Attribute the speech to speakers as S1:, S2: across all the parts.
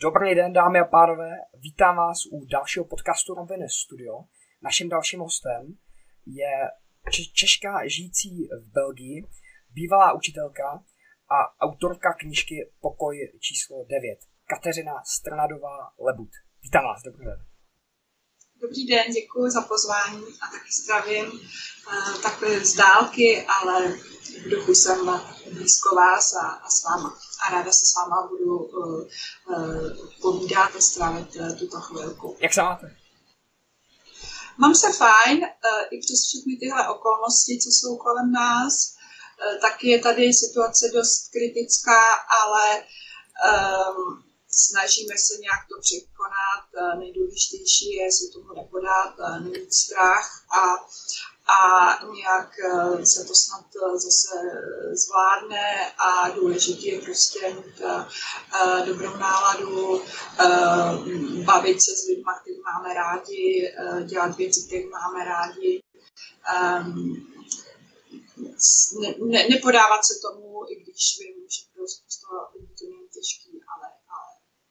S1: Dobrý den, dámy a pánové. Vítám vás u dalšího podcastu Noviny Studio. Naším dalším hostem je Češka žijící v Belgii, bývalá učitelka a autorka knížky Pokoj číslo 9, Kateřina Strnadová Lebut. Vítám vás, dobrý den.
S2: Dobrý den, děkuji za pozvání a taky zdravím uh, takhle z dálky, ale v duchu jsem blízko vás a, a s váma. A ráda se s váma budu uh, uh, povídat a strávit uh, tuto chvilku.
S1: Jak se máte?
S2: Mám se fajn, i přes všechny tyhle okolnosti, co jsou kolem nás. Taky je tady situace dost kritická, ale um, snažíme se nějak to překonat. Eh, nejdůležitější je se tomu nepodat, eh, nemít strach a, a nějak eh, se to snad zase zvládne a důležité je prostě mít dobrou náladu, bavit se s lidmi, který máme rádi, dělat věci, které máme rádi, ehm, ne, ne, nepodávat se tomu, i když vím, že prostě to, to není těžký, ale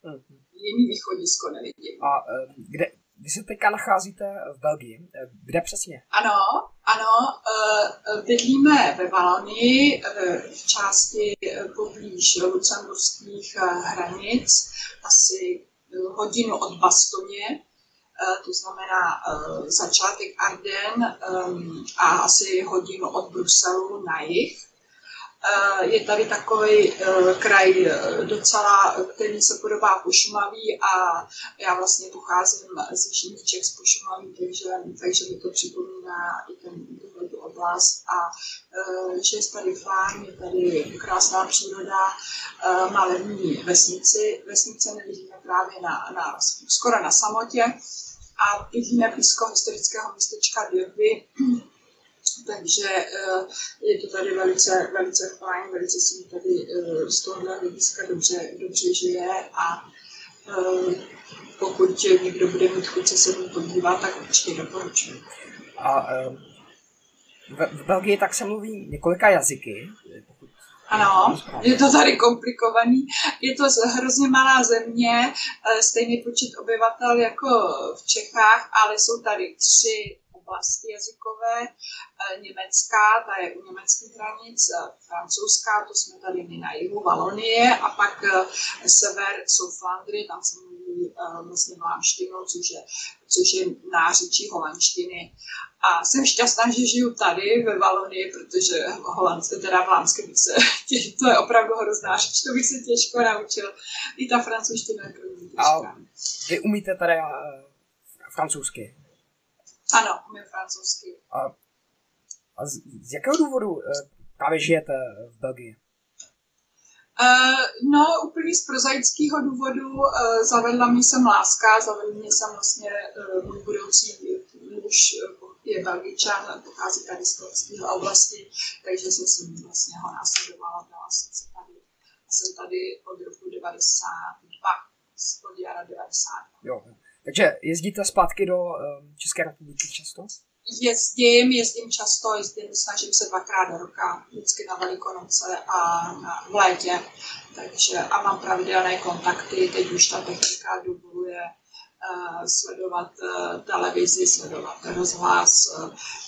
S2: Mm-hmm. Jiný východisko nevidím.
S1: A eh, kde, vy se teďka nacházíte v Belgii. Eh, kde přesně?
S2: Ano, ano. Eh, bydlíme ve Valonii, v části poblíž lucemburských hranic, asi hodinu od Bastoně, to znamená začátek Arden a asi hodinu od Bruselu na jih. Eh, je tady takový eh, kraj eh, docela, který se podobá Pošumaví a já vlastně pocházím z Jižních Čech z Pošumaví, takže, takže mi to připomíná i ten, tuto oblast. A že je tady fajn, je tady krásná příroda, malební vesnici, vesnice nevidíme právě na, na, skoro na samotě. A bydlíme blízko historického městečka Dirby, takže eh, je to tady velice, velice fajn, velice si tady eh, z tohohle hlediska dobře, dobře žije a eh, pokud někdo bude mít chuť se sem podívat, tak určitě doporučuji.
S1: A v, v Belgii tak se mluví několika jazyky.
S2: Ano, je to tady komplikovaný. Je to hrozně malá země, stejný počet obyvatel jako v Čechách, ale jsou tady tři oblasti jazykové. Eh, německá, ta je u německých hranic, eh, francouzská, to jsme tady my na jihu Valonie, a pak eh, sever jsou Flandry, tam se mluví vlastně vlámštinu, což je, což je nářečí holandštiny. A jsem šťastná, že žiju tady ve Valonii, protože holandské, teda vlámské se, to je opravdu hrozná řeč, to bych se těžko naučil. I ta francouzština je pro mě těžká. A
S1: vy umíte tady francouzsky?
S2: Ano, umím francouzsky.
S1: A, a z, z jakého důvodu uh, právě žijete v Belgii?
S2: Uh, no, úplně z prozaického důvodu uh, zavedla mě sem láska, zavedl mě sem vlastně uh, můj budoucí muž, uh, je belgičan, pochází tady z téhle oblasti, takže jsem si vlastně ho následovala, dala jsem se tady. A jsem tady od roku 92, od jara 90.
S1: Jo, takže jezdíte zpátky do um, České republiky často?
S2: Jezdím, jezdím často, jezdím, snažím se dvakrát do roka, vždycky na Velikonoce a na, v létě. Takže a mám pravidelné kontakty, teď už ta technika dovoluje uh, sledovat uh, televizi, sledovat rozhlas,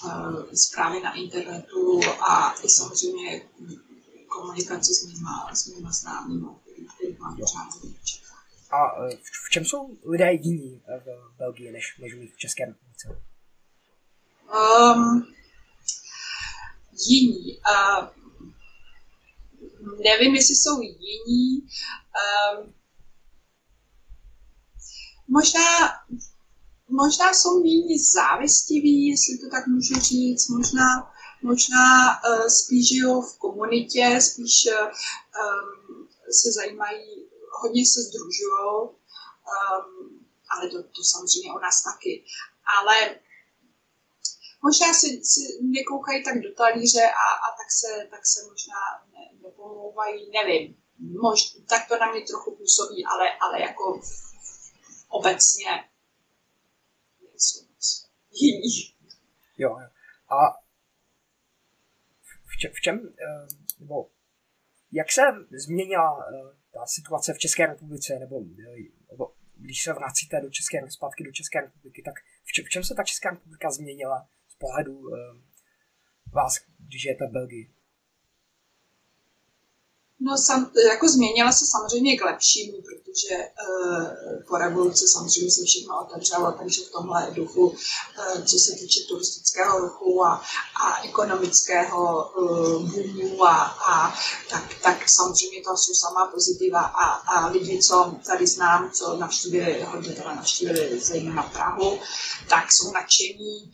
S2: uh, zprávy na internetu a i samozřejmě komunikaci s mýma, s mýma známými, který mám pořád
S1: a e, v čem jsou lidé jiní v Belgii než, než v České republice? Um,
S2: jiní. Uh, nevím, jestli jsou jiní. Um, možná, možná jsou jiní závistiví, jestli to tak můžu říct. Možná, možná uh, spíš žijou v komunitě, spíš um, se zajímají hodně se združují, um, ale to, to samozřejmě o nás taky. Ale možná si, si nekoukají tak do talíře a, a tak, se, tak se možná ne, nepomlouvají, nevím. Mož, tak to na mě trochu působí, ale, ale jako obecně nejsou jiní.
S1: Jo, a v, čem, v čem, eh, nebo jak se změnila eh, ta situace v České republice, nebo, nebo když se vracíte do České, zpátky do České republiky, tak v, čem, v čem se ta Česká republika změnila z pohledu uh, vás, když žijete v Belgii?
S2: No, sam, jako změnila se samozřejmě k lepšímu, protože uh, po revoluci samozřejmě se všechno otevřelo, takže v tomhle duchu, uh, co se týče turistického ruchu a, a ekonomického uh, boomu a, a tak, tak samozřejmě to jsou samá pozitiva a, a lidi, co tady znám, co navštívili, hodně teda navštívili zejména Prahu, tak jsou nadšení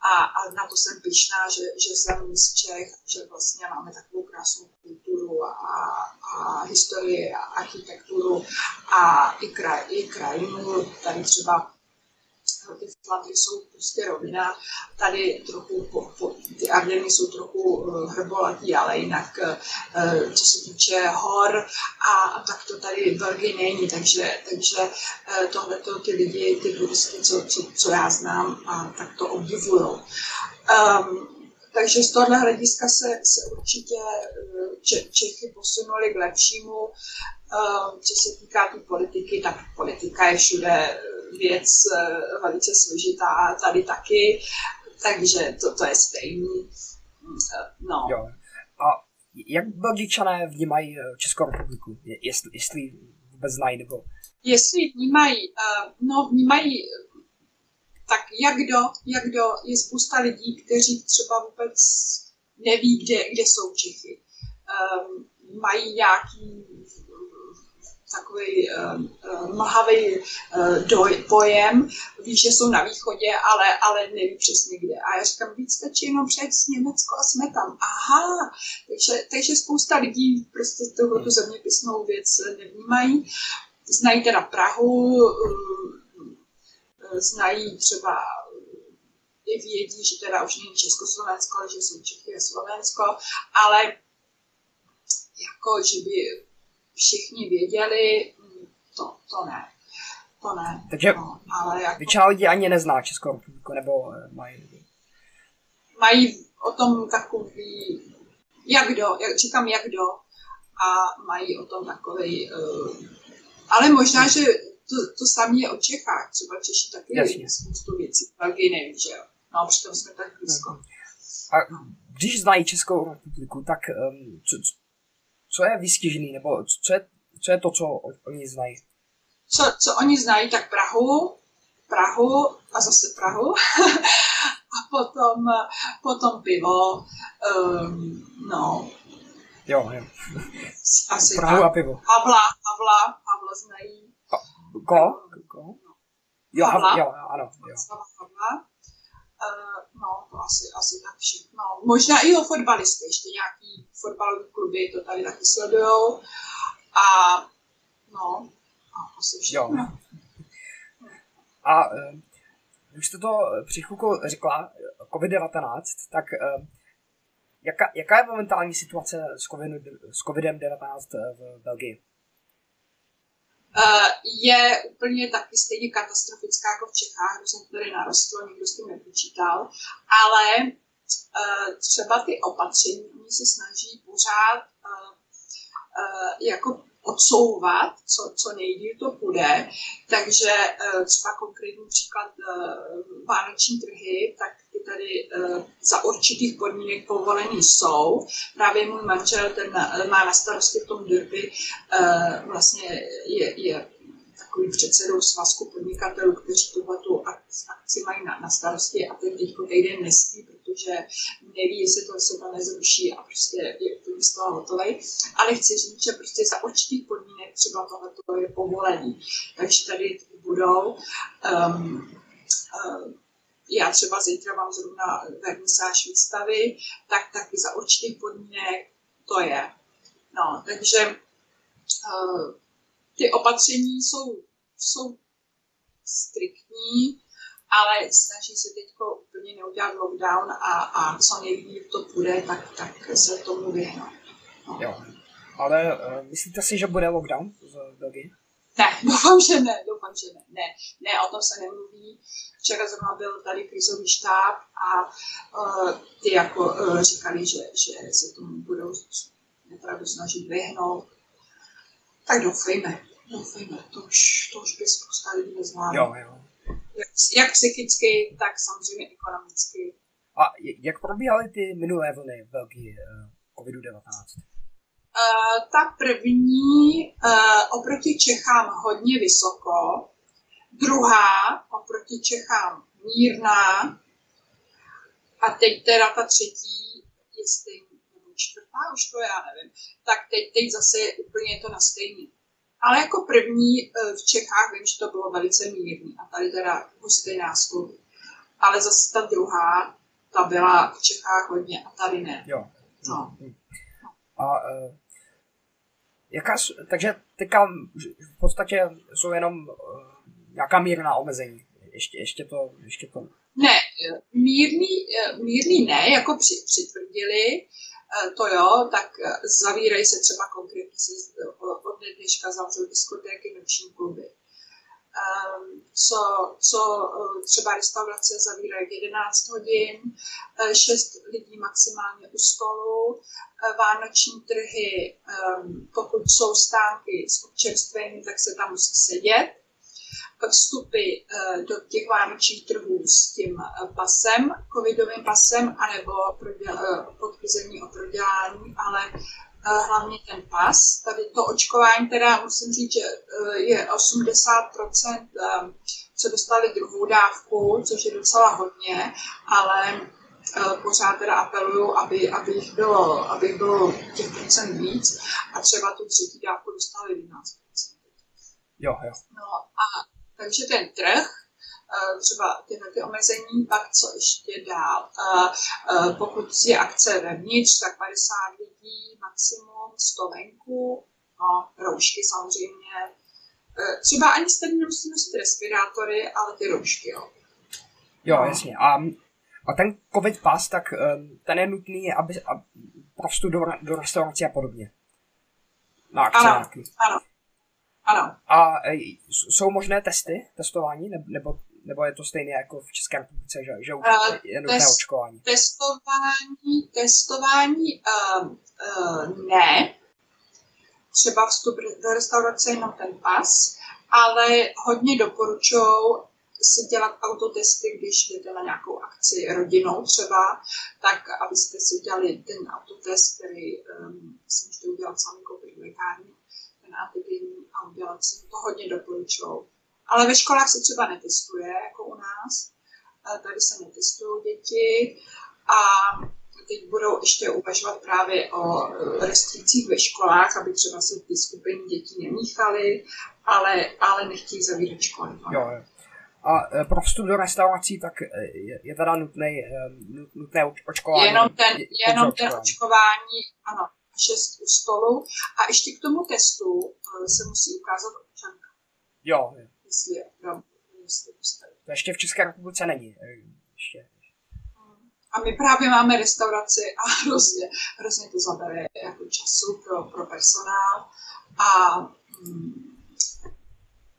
S2: a, a na to jsem pyšná, že, že jsem z Čech, že vlastně máme takovou krásnou kulturu a, a historii a architekturu a i, kraj, i krajinu. Tady třeba ty Flandry jsou prostě rovina, tady trochu, po, po, ty Ardeny jsou trochu uh, hrbolatý, ale jinak uh, co se týče hor a tak to tady v Belgii není, takže, takže tohle ty lidi, ty turisty, co, co, co já znám, a tak to obdivují. Um, takže z tohle hlediska se, se určitě Čechy posunuli k lepšímu. Co se týká té politiky, tak politika je všude věc eh, velice složitá, tady taky, takže to, to je stejný. Eh, no.
S1: Jo. A jak Belgičané vnímají eh, Českou republiku? Jestli, jestli vůbec znají, nebo...
S2: Jestli vnímají, no vnímají tak jak kdo, jak kdo, je spousta lidí, kteří třeba vůbec neví, kde, kde jsou Čechy. Um, mají nějaký takový uh, uh, mlhavý uh, pojem, ví, že jsou na východě, ale, ale neví přesně kde. A já říkám, víc stačí jenom přes Německo a jsme tam. Aha, takže, takže spousta lidí prostě tohle tu zeměpisnou věc nevnímají. Znají teda Prahu, znají třeba i vědí, že teda už není Československo, ale že jsou Čechy a Slovensko, ale jako, že by všichni věděli, mm, to, to ne. To ne.
S1: Takže no, ale jako, většina lidí ani nezná Českou republiku, nebo eh, mají...
S2: Mají o tom takový, jak kdo, jak, říkám jak kdo, a mají o tom takový, uh, ale možná, že to, to samé je o Čechách, třeba Češi taky Jasně. spoustu věcí, Belgii neví, že jo. No, přitom jsme tak blízko.
S1: A když znají Českou republiku, tak um, co, co je vystižený, nebo co je, co je to, co oni znají?
S2: Co, co oni znají, tak Prahu, Prahu a zase Prahu. a potom, potom pivo, um, no.
S1: Jo, jo.
S2: Asi
S1: Prahu
S2: tak.
S1: a pivo.
S2: Havla, Havla, Havla znají.
S1: Ko? ko? Jo, Havla, jo, ano. Jo.
S2: Havla. Uh, no, to asi, asi tak všechno. Možná i o fotbalisty, ještě nějaký fotbalové kluby to tady taky sledujou. A no, a asi všechno. Jo.
S1: A uh, už jste to při chvilku řekla, COVID-19, tak uh, jaká, jaká je momentální situace s, COVID, s COVID-19 v Belgii?
S2: Eh, je úplně taky stejně katastrofická jako v Čechách, jsem tady narostl, nikdo s tím nepočítal, ale eh, třeba ty opatření, oni se snaží pořád eh, jako odsouvat, co, co nejdíl to půjde. Takže třeba konkrétní příklad vánoční trhy, tak ty tady za určitých podmínek povolený jsou. Právě můj manžel, ten má na starosti v tom derby, vlastně je, je takový předsedou svazku podnikatelů, kteří tuhle akci mají na, na starosti a ten teď týden nespí, protože neví, jestli to se to nezruší a prostě je úplně z toho hotový. Ale chci říct, že prostě za určitých podmínek třeba tohle je povolený. Takže tady budou. Um, um, já třeba zítra mám zrovna vernisáž výstavy, tak taky za určitých podmínek to je. No, takže uh, ty opatření jsou, jsou striktní, ale snaží se teď úplně neudělat lockdown a, a co nejvíc to půjde, tak, tak se tomu vyhnout.
S1: No. Jo. Ale uh, myslíte si, že bude lockdown v Belgii?
S2: Ne, doufám, že ne, doufám, že ne. Ne, ne o tom se nemluví. Včera zrovna byl tady krizový štáb a uh, ty jako uh, říkali, že, že se tomu budou opravdu snažit vyhnout Tak doufejme, doufejme. To už, to už by spousta lidí nezvládla.
S1: Jo, jo.
S2: Jak, psychicky, tak samozřejmě ekonomicky.
S1: A jak probíhaly ty minulé vlny v Belgii uh, COVID-19?
S2: Uh, ta první uh, oproti Čechám hodně vysoko, druhá oproti Čechám mírná a teď teda ta třetí je stejný, nebo čtvrtá, už to já nevím, tak teď, teď zase je úplně to na stejný. Ale jako první uh, v Čechách vím, že to bylo velice mírný a tady teda hustý nástup. Ale zase ta druhá, ta byla v Čechách hodně a tady ne.
S1: Jo.
S2: No.
S1: A uh, jaká, takže teďka v podstatě jsou jenom uh, nějaká mírná omezení. Ještě, ještě to, ještě to.
S2: Ne, mírný, mírný ne, jako při, přitvrdili, to jo, tak zavírají se třeba konkrétně se od dneška zavřou diskotéky, noční kluby. Ehm, co, co eh, třeba restaurace zavírají v 11 hodin, 6 eh, lidí maximálně u stolu, eh, vánoční trhy, ehm, pokud jsou stánky s občerstvením, tak se tam musí sedět. Vstupy do těch vánočních trhů s tím pasem, covidovým pasem, anebo potvrzení o prodělání, ale hlavně ten pas. Tady to očkování, teda musím říct, že eh, je 80%, eh, co dostali druhou dávku, což je docela hodně, ale eh, pořád teda apeluju, aby, aby, jich bylo, aby jich bylo těch procent víc a třeba tu třetí dávku dostali 11%.
S1: Jo, jo.
S2: No a takže ten trh, třeba tyhle ty omezení, pak co ještě dál. Pokud je akce vevnitř, tak 50 lidí maximum, 100 venku, no, roušky samozřejmě. Třeba ani jste nemusí nosit respirátory, ale ty roušky, jo.
S1: Jo, jasně. A, a ten covid pas, tak ten je nutný, aby, aby pro vstup do, do restaurace a podobně.
S2: Na akce ano, ano. Ano.
S1: A e, jsou možné testy, testování, nebo nebo je to stejné jako v České republice, že, že už uh, je nutné test, očkování?
S2: Testování, testování uh, uh, ne. Třeba vstup do restaurace jenom ten pas, ale hodně doporučují si dělat autotesty, když jdete na nějakou akci rodinou třeba, tak abyste si udělali ten autotest, který um, si můžete udělat sami koupit v lékárně, ten antigenní a udělat si to hodně doporučují ale ve školách se třeba netestuje, jako u nás. Tady se netestují děti a teď budou ještě uvažovat právě o restrikcích ve školách, aby třeba se ty skupiny dětí nemíchaly, ale, ale nechtějí zavírat školy.
S1: Jo, jo. A e, pro vstup do restaurací tak e, je, je teda nutné, nutné očkování?
S2: Jenom ten, jenom ten očkování, ano, šest u stolu. A ještě k tomu testu se musí ukázat občanka.
S1: Jo,
S2: jestli je opravdu
S1: To ještě v České republice není. Eh, ještě.
S2: A my právě máme restauraci a hrozně, hrozně to zabere jako času pro, pro personál. A, mm,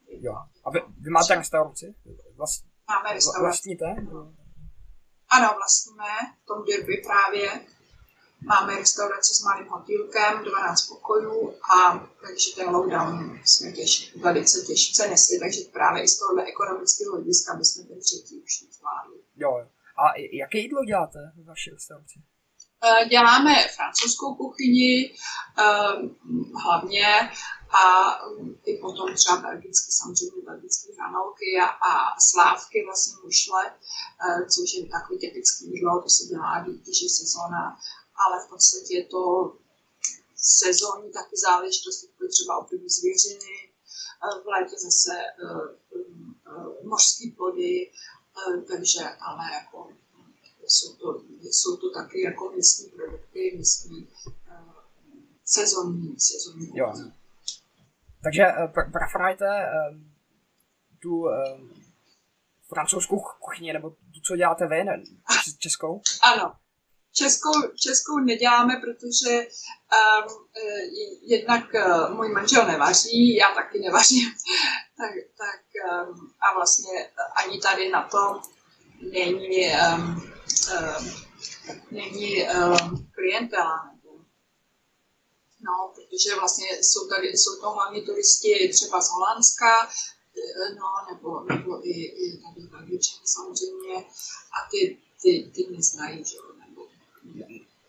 S1: jo. a vy, vy máte restauraci?
S2: Vlast, máme restauraci.
S1: Vlastníte?
S2: Ano, vlastníme v tom Derby právě. Máme restauraci s malým hotýlkem, 12 pokojů a takže ten lockdown jsme těž, velice těžce nesli, takže právě i z tohohle ekonomického hlediska bychom ten třetí už nezvládli.
S1: Jo, a jaké jídlo děláte v vaší restauraci?
S2: Eh, děláme francouzskou kuchyni eh, hlavně a i potom třeba belgicky, samozřejmě belgické hranolky a, a slávky, vlastně mušle, eh, což je takový typický jídlo, to se dělá, když je sezóna ale v podstatě je to sezónní taky záležitost, jako třeba období zvěřiny, v létě zase uh, mořský plody, takže ale jako jsou to, jsou to taky jako místní produkty, místní sezónní, sezónní
S1: jo. Takže uh, preferujete tu francouzskou kuchyni, nebo tu, co děláte vy, ne, českou?
S2: Ano, Českou, českou neděláme, protože um, jednak uh, můj manžel nevaří, já taky nevařím, tak, tak um, a vlastně ani tady na to není, um, um, není um, klientela. No, protože vlastně jsou tady, jsou to hlavně turisti třeba z Holandska, eh, no, nebo, nebo i, i tady Belgičani samozřejmě, a ty, ty, ty neznají, že jo,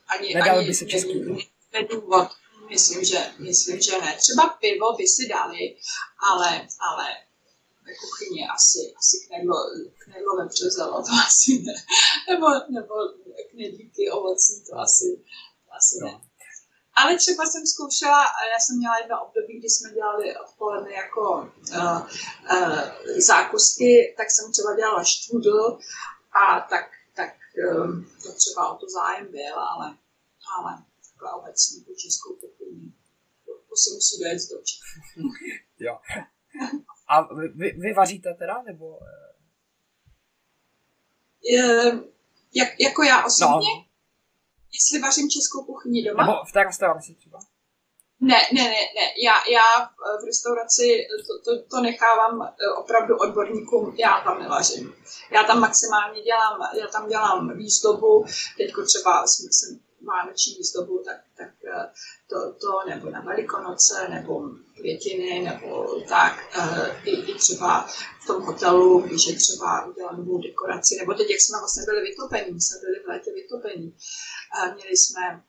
S1: ani, Nedal ani by se český.
S2: Nedůvod, myslím, že, myslím, že ne. Třeba pivo by si dali, ale, ale ve kuchyni asi, asi knedlo, knedlo vepřezelo, to asi ne. Nebo, nebo knedlíky ovocí, to asi, to asi no. ne. Ale třeba jsem zkoušela, já jsem měla jedno období, kdy jsme dělali odpoledne jako uh, uh, zákusky, tak jsem třeba dělala štrudl a tak, to třeba o to zájem byl, ale, ale takhle obecně tu českou kuchyni. To, to si musí dojet z
S1: Jo. A vy, vy vaříte teda, nebo?
S2: Je, jak, jako já osobně? No. Jestli vařím českou kuchyni doma?
S1: Nebo v té restauraci třeba?
S2: Ne, ne, ne, ne. Já, já v restauraci to, to, to nechávám eh, opravdu odborníkům, já tam nevařím. Já tam maximálně dělám, já tam dělám výzdobu, teďko třeba jsem, jsem vánoční výzdobu, tak, tak eh, to, to, nebo na Velikonoce, nebo květiny, nebo tak, eh, i, i třeba v tom hotelu, když je třeba udělat novou dekoraci, nebo teď, jak jsme vlastně byli vytopení, jsme byli v létě vytopení, měli jsme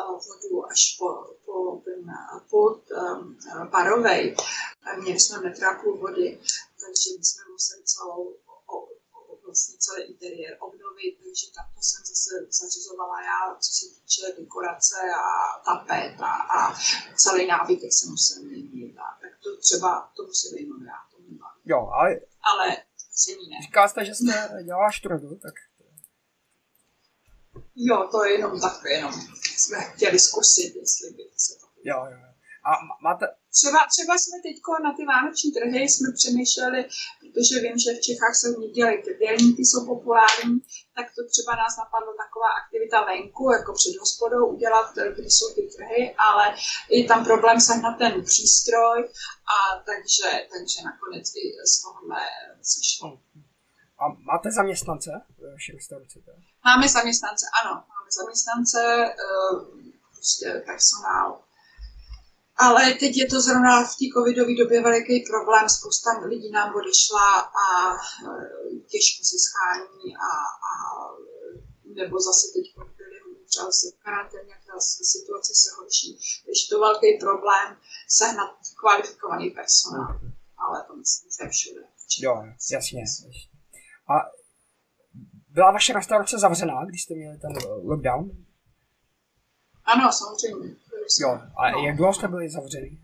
S2: vodu až po, po ten pult um, barovej. Měli jsme metr a půl vody, takže my jsme museli celou vlastně celý interiér obnovit, takže tak to jsem zase zařizovala já, co se týče dekorace a tapet a, a celý nábytek se musel měnit. A tak to třeba, to musím jenom já, to mě
S1: Jo, ale...
S2: Ale ne.
S1: Říkala jste, že jste dělala štrodu, tak
S2: Jo, to je jenom tak, jenom jsme chtěli zkusit, jestli by se to...
S1: Jo, jo. A máte...
S2: Třeba, třeba jsme teď na ty vánoční trhy jsme přemýšleli, protože vím, že v Čechách se ní dělají trdelníky, jsou populární, tak to třeba nás napadlo taková aktivita venku, jako před hospodou udělat, kde jsou ty trhy, ale je tam problém sehnat ten přístroj a takže, takže nakonec i z tohohle sešlo.
S1: A máte zaměstnance v?
S2: Máme zaměstnance, ano, zaměstnance, eh, prostě personál. Ale teď je to zrovna v té covidové době veliký problém, spousta lidí nám odešla a eh, těžko se schání a, a nebo zase teď byli třeba se v karanténě, ta situace se horší. Takže to velký problém sehnat kvalifikovaný personál. Ale to myslím, že všude.
S1: Jo, jasně. jasně. A byla vaše restaurace zavřená, když jste měli ten lockdown?
S2: Ano, samozřejmě.
S1: Jo, a no. jak dlouho jste byli zavřený?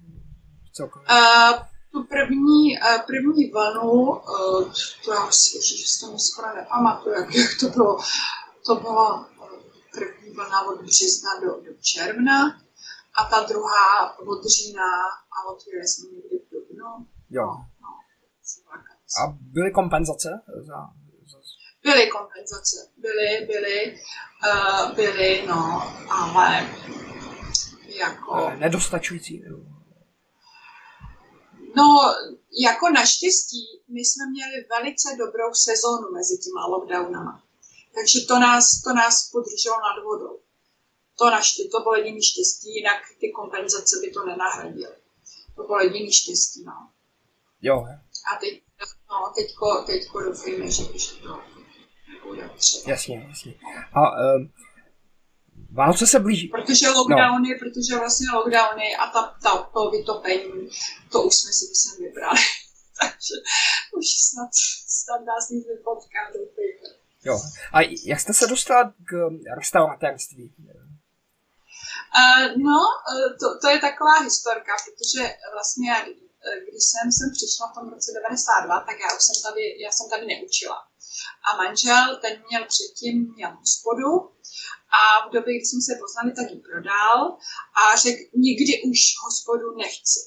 S2: Uh, tu první, uh, první vlnu, uh, to já si že to skoro nepamatuju, jak, jak to bylo. To byla první vlna od března do, do června a ta druhá od října a otvírali jsme někdy v dubnu.
S1: Jo. No, no, a byly kompenzace za
S2: Byly kompenzace, byly, byly, uh, byly, no, ale jako...
S1: Nedostačující.
S2: No, jako naštěstí, my jsme měli velice dobrou sezónu mezi těma lockdownama. Takže to nás, to nás podrželo nad vodou. To, naštěstí, to bylo jediný štěstí, jinak ty kompenzace by to nenahradily. To bylo jediný štěstí, no.
S1: Jo.
S2: A teď, no, teďko, teďko doufejme, že, že to
S1: Jasně, jasně. A um, Vánoce se blíží.
S2: Protože lockdowny, no. protože vlastně lockdowny a ta, ta, to vytopení, to už jsme si myslím vybrali. Takže už snad, snad nás nic nepotká, doufejme.
S1: Jo. A jak jste se dostala k restauratérství?
S2: Uh, no, to, to je taková historka, protože vlastně když jsem sem přišla v tom roce 92, tak já už jsem tady, já jsem tady neučila. A manžel, ten měl předtím měl hospodu a v době, kdy jsme se poznali, tak ji prodal a řekl, nikdy už hospodu nechci.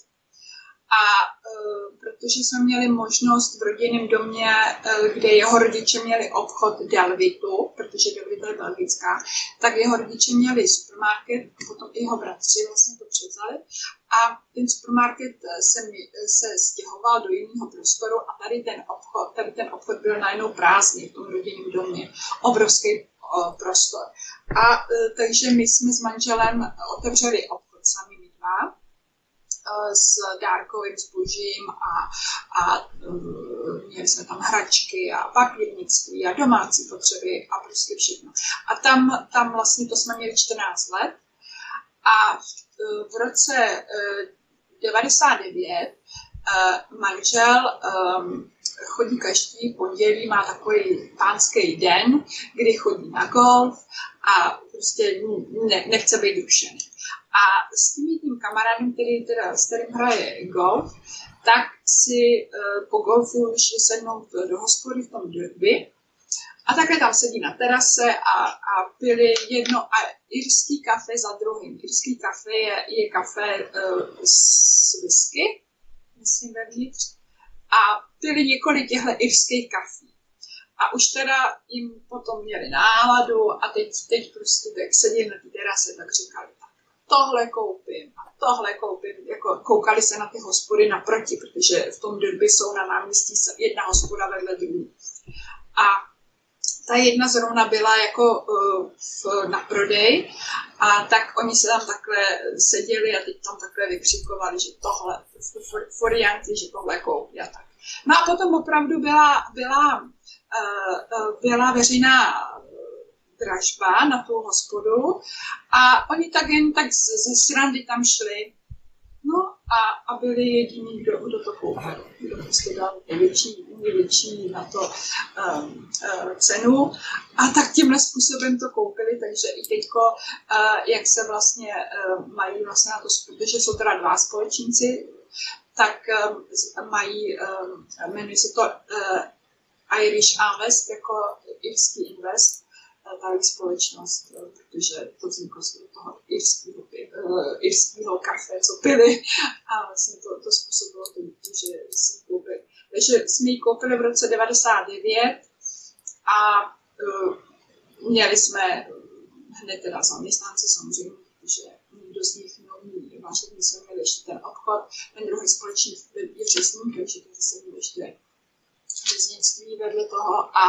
S2: A uh, protože jsme měli možnost v rodinném domě, uh, kde jeho rodiče měli obchod Delvitu, protože Delvita je belgická, tak jeho rodiče měli supermarket, potom i jeho bratři vlastně to převzali. A ten supermarket e, se, se stěhoval do jiného prostoru a tady ten obchod, tady ten obchod byl najednou prázdný v tom rodinném domě. Obrovský uh, prostor. A takže my jsme s manželem otevřeli obchod sami dva s dárkovým zbožím a, a měli jsme tam hračky a papírnictví a domácí potřeby a prostě všechno. A tam, tam vlastně to jsme měli 14 let a v, v roce 99 manžel chodí každý pondělí, má takový pánský den, kdy chodí na golf a prostě ne, nechce být dušený. A s tím jedním kamarádem, který teda, s kterým hraje golf, tak si uh, po golfu šli sednout do hospody v tom derby a takhle tam sedí na terase a, a pili jedno a irský kafe za druhým. Irský kafe je, je kafe uh, s whisky, myslím vevnitř, a pili několik těchto irských kafí. A už teda jim potom měli náladu a teď, teď prostě tak seděli na té terase, tak říkali, tak tohle koupím a tohle koupím. Jako koukali se na ty hospody naproti, protože v tom derby jsou na náměstí jedna hospoda vedle druhé. A ta jedna zrovna byla jako uh, v, na prodej a tak oni se tam takhle seděli a teď tam takhle vykřikovali, že tohle, forianty, že tohle koupí a tak. No a potom opravdu byla, byla, byla veřejná dražba na tu hospodu a oni tak jen tak ze srandy tam šli No a, a byli jediní, kdo, kdo to koupil, kdo prostě dal největší, největší na to um, uh, cenu. A tak tímhle způsobem to koupili, takže i teďko, uh, jak se vlastně uh, mají vlastně na to, protože jsou teda dva společníci, tak um, mají, um, jmenuje se to uh, Irish Invest, jako irský invest, ta společnost, protože to vzniklo z toho irského, irského kafe, co pili a vlastně to, to způsobilo to, že jsme koupili. Takže jsme ji koupili v roce 99 a měli jsme hned teda zaměstnanci samozřejmě, protože nikdo z nich neumí vařit, jsme měli ještě ten obchod, ten druhý společník je řezník, takže jsme měli ještě řeznictví vedle toho a,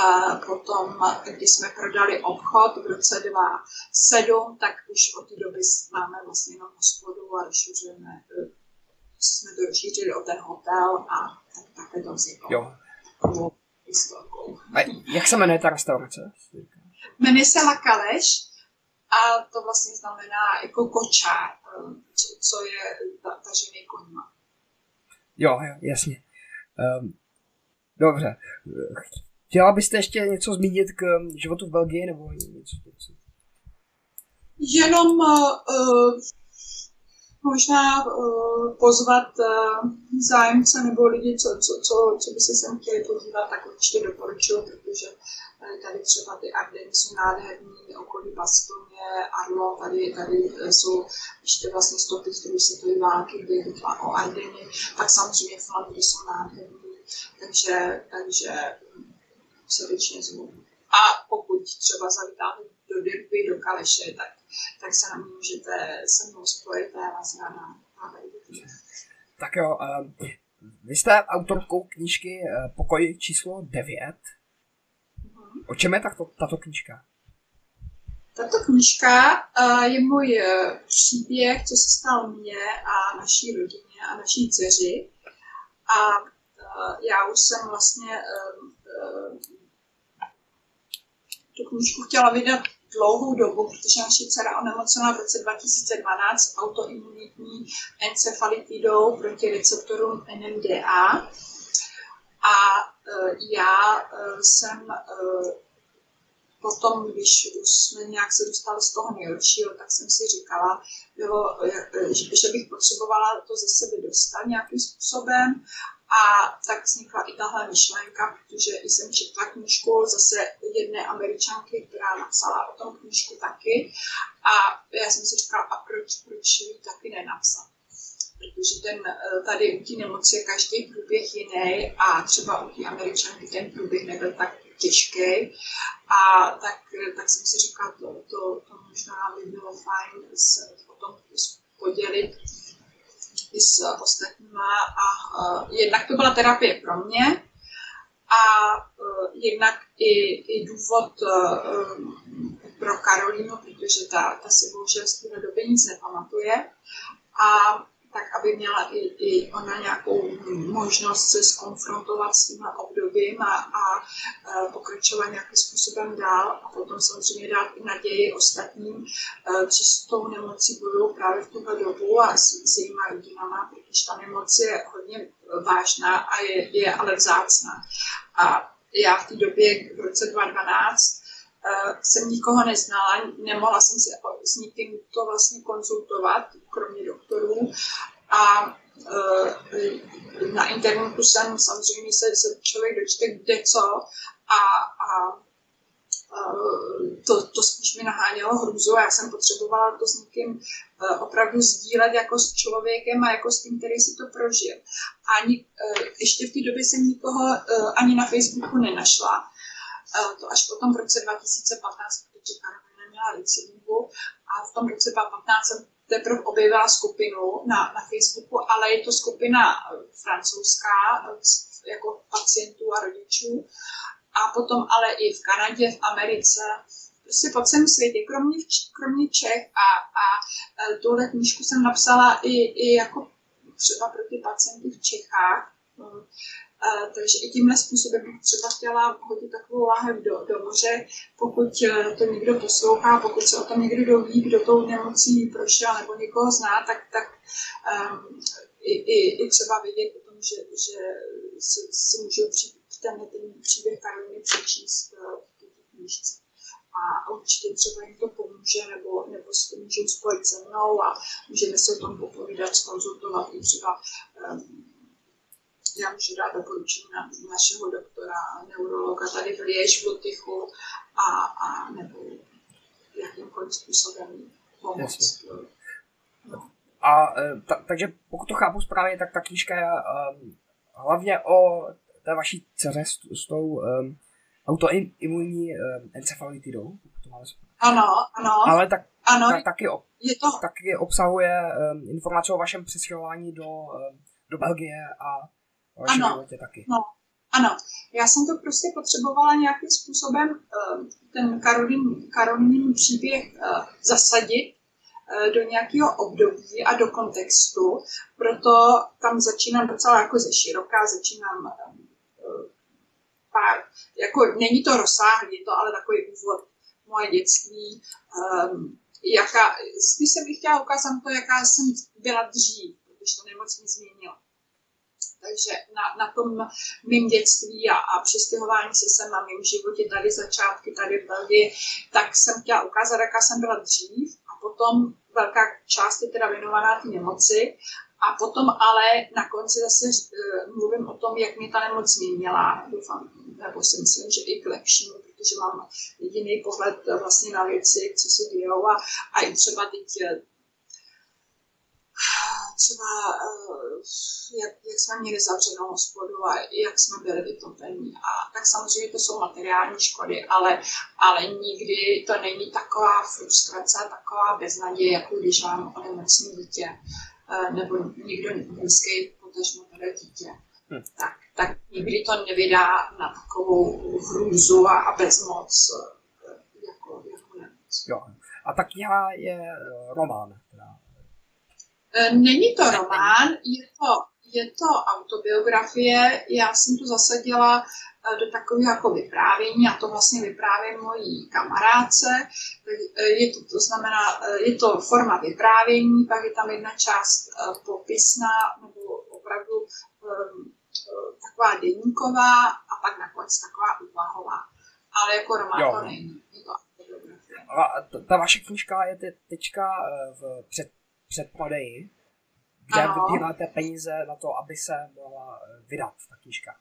S2: a potom, když jsme prodali obchod v roce 2007, tak už od té doby máme vlastně jenom hospodu a rozšiřujeme, jsme to rozšířili o ten hotel a také to vzniklo.
S1: Jo. A jak se jmenuje ta restaurace?
S2: Jmenuje se La Caleš a to vlastně znamená jako kočár, co je tažený koňma.
S1: Jo, jo, jasně. Um, Dobře. Chtěla byste ještě něco zmínit k životu v Belgii nebo něco?
S2: Jenom uh, možná uh, pozvat uh, zájemce nebo lidi, co, co, co, co by se sem chtěli podívat, tak určitě doporučuji, protože tady třeba ty Ardeny jsou nádherný, okolí Bastoně, Arlo, tady, tady jsou ještě vlastně stopy z druhé světové války, kdy o Ardeny, tak samozřejmě Flandry jsou nádherný, takže, takže srdečně zvu. A pokud třeba zavítáte do Dirby, do Kaleše, tak, tak se na mě můžete se mnou spojit a já vás ráda
S1: Tak jo, uh, vy jste autorkou knížky uh, Pokoj číslo 9. Uh-huh. O čem je tato, tato knížka?
S2: Tato knížka uh, je můj příběh, co se stalo mně a naší rodině a naší dceři. A já už jsem vlastně tu knížku chtěla vydat dlouhou dobu, protože naše dcera onemocněla v roce 2012 autoimunitní encefalitidou proti receptorům NMDA. A já jsem potom, když už jsme nějak se dostali z toho nejhoršího, tak jsem si říkala, bylo, že bych potřebovala to ze sebe dostat nějakým způsobem a tak vznikla i tahle myšlenka, protože jsem četla knížku zase jedné američanky, která napsala o tom knížku taky. A já jsem si říkala, a proč, proč ji taky nenapsat? Protože ten, eh, tady u té nemoci je každý průběh jiný a třeba u té američanky ten průběh nebyl tak těžký. A tak, tak jsem si říkala, to, to, to možná by bylo fajn se o tom podělit i s ostatníma a uh, jednak to byla terapie pro mě a uh, jednak i, i důvod, uh, pro Karolínu, protože ta, ta si bohužel z té doby nic nepamatuje. A tak aby měla i, i ona nějakou možnost se skonfrontovat s tím obdobím a, a pokračovat nějakým způsobem dál a potom samozřejmě dát i naději ostatním, e, co s tou nemocí budou právě v tuhle dobu a s, s jejíma rodinama, protože ta nemoc je hodně vážná a je, je ale vzácná. A já v té době v roce 2012 uh, jsem nikoho neznala, nemohla jsem se s nikým to vlastně konzultovat, kromě doktorů. A uh, na internetu jsem samozřejmě se, se člověk dočte kde co a, a to, to spíš mi nahánělo hrůzu a já jsem potřebovala to s někým opravdu sdílet jako s člověkem a jako s tím, který si to prožil. Ani, ještě v té době jsem nikoho ani na Facebooku nenašla to až potom v roce 2015, protože Karolina měla recidivu a v tom roce 2015 jsem teprve objevila skupinu na, na Facebooku, ale je to skupina francouzská jako pacientů a rodičů. A potom ale i v Kanadě, v Americe, prostě po celém světě, kromě, kromě Čech a, a e, tuhle knížku jsem napsala i, i jako třeba pro ty pacienty v Čechách, Takže i tímhle způsobem bych třeba chtěla hodit takovou láhev do, do moře, pokud uh, to někdo poslouchá, pokud se o tom někdo doví, kdo tou nemocí prošel nebo někoho zná, tak, tak um, i, i, i třeba vědět o tom, že, že si, si můžou při, ten, ten příběh Karoliny přečíst uh, v knížce. A určitě třeba jim to pomůže, nebo, nebo si to můžou spojit se mnou a můžeme se o tom popovídat, skonzultovat i třeba um, já můžu dát doporučení na našeho doktora, neurologa tady v Liež v Lutychu a, a nebo jakýmkoliv způsobem pomoct.
S1: A e, ta, takže pokud to chápu správně, tak ta knížka je um, hlavně o té vaší dceře s, s tou um, autoimunní um, encefalitidou. To máme
S2: ano, ano.
S1: Ale tak,
S2: ano,
S1: tak, taky,
S2: je to...
S1: taky obsahuje um, informace o vašem přestěhování do, um, do Belgie a
S2: ano, životě taky. No, ano, já jsem to prostě potřebovala nějakým způsobem uh, ten Karolín, Karolín příběh uh, zasadit uh, do nějakého období a do kontextu, proto tam začínám docela jako ze široká, začínám pár, jako není to rozsáhlý, je to ale takový úvod moje dětství, jaká, spíš jsem bych chtěla ukázat to, jaká jsem byla dřív, protože to nemoc mě změnila. Takže na, na tom mým dětství a, a přestěhování se sem na mým životě tady začátky tady v Belgii, tak jsem chtěla ukázat, jaká jsem byla dřív a potom velká část je teda věnovaná té nemoci a potom ale na konci zase uh, mluvím o tom, jak mě ta nemoc změnila, doufám, nebo si myslím, že i k lepšímu, protože mám jediný pohled vlastně na věci, co se dějou a, a i třeba teď eh, třeba, eh, jak, jak jsme měli zavřenou hospodu a jak jsme byli vytopení. A tak samozřejmě to jsou materiální škody, ale, ale nikdy to není taková frustrace, taková beznaděje, jako když mám onemocní dítě eh, nebo někdo blízký, potažmo teda dítě. Hmm. Tak, tak nikdy to nevydá na takovou hrůzu a, a bezmoc eh, jako, jako nemoc.
S1: Jo. A tak já je román.
S2: E, není to román, je to, je to autobiografie. Já jsem to zasadila e, do takového jako vyprávění a to vlastně vyprávění mojí kamarádce. E, je to, to znamená, je to forma vyprávění, pak je tam jedna část popisná nebo opravdu taková deníková a pak nakonec taková úvahová. Ale jako román jo. to není. Je to autobiografie.
S1: A ta vaše knižka je teďka v před předprodeji, kde ano. vybíráte peníze na to, aby se mohla eh, vydat ta knížka.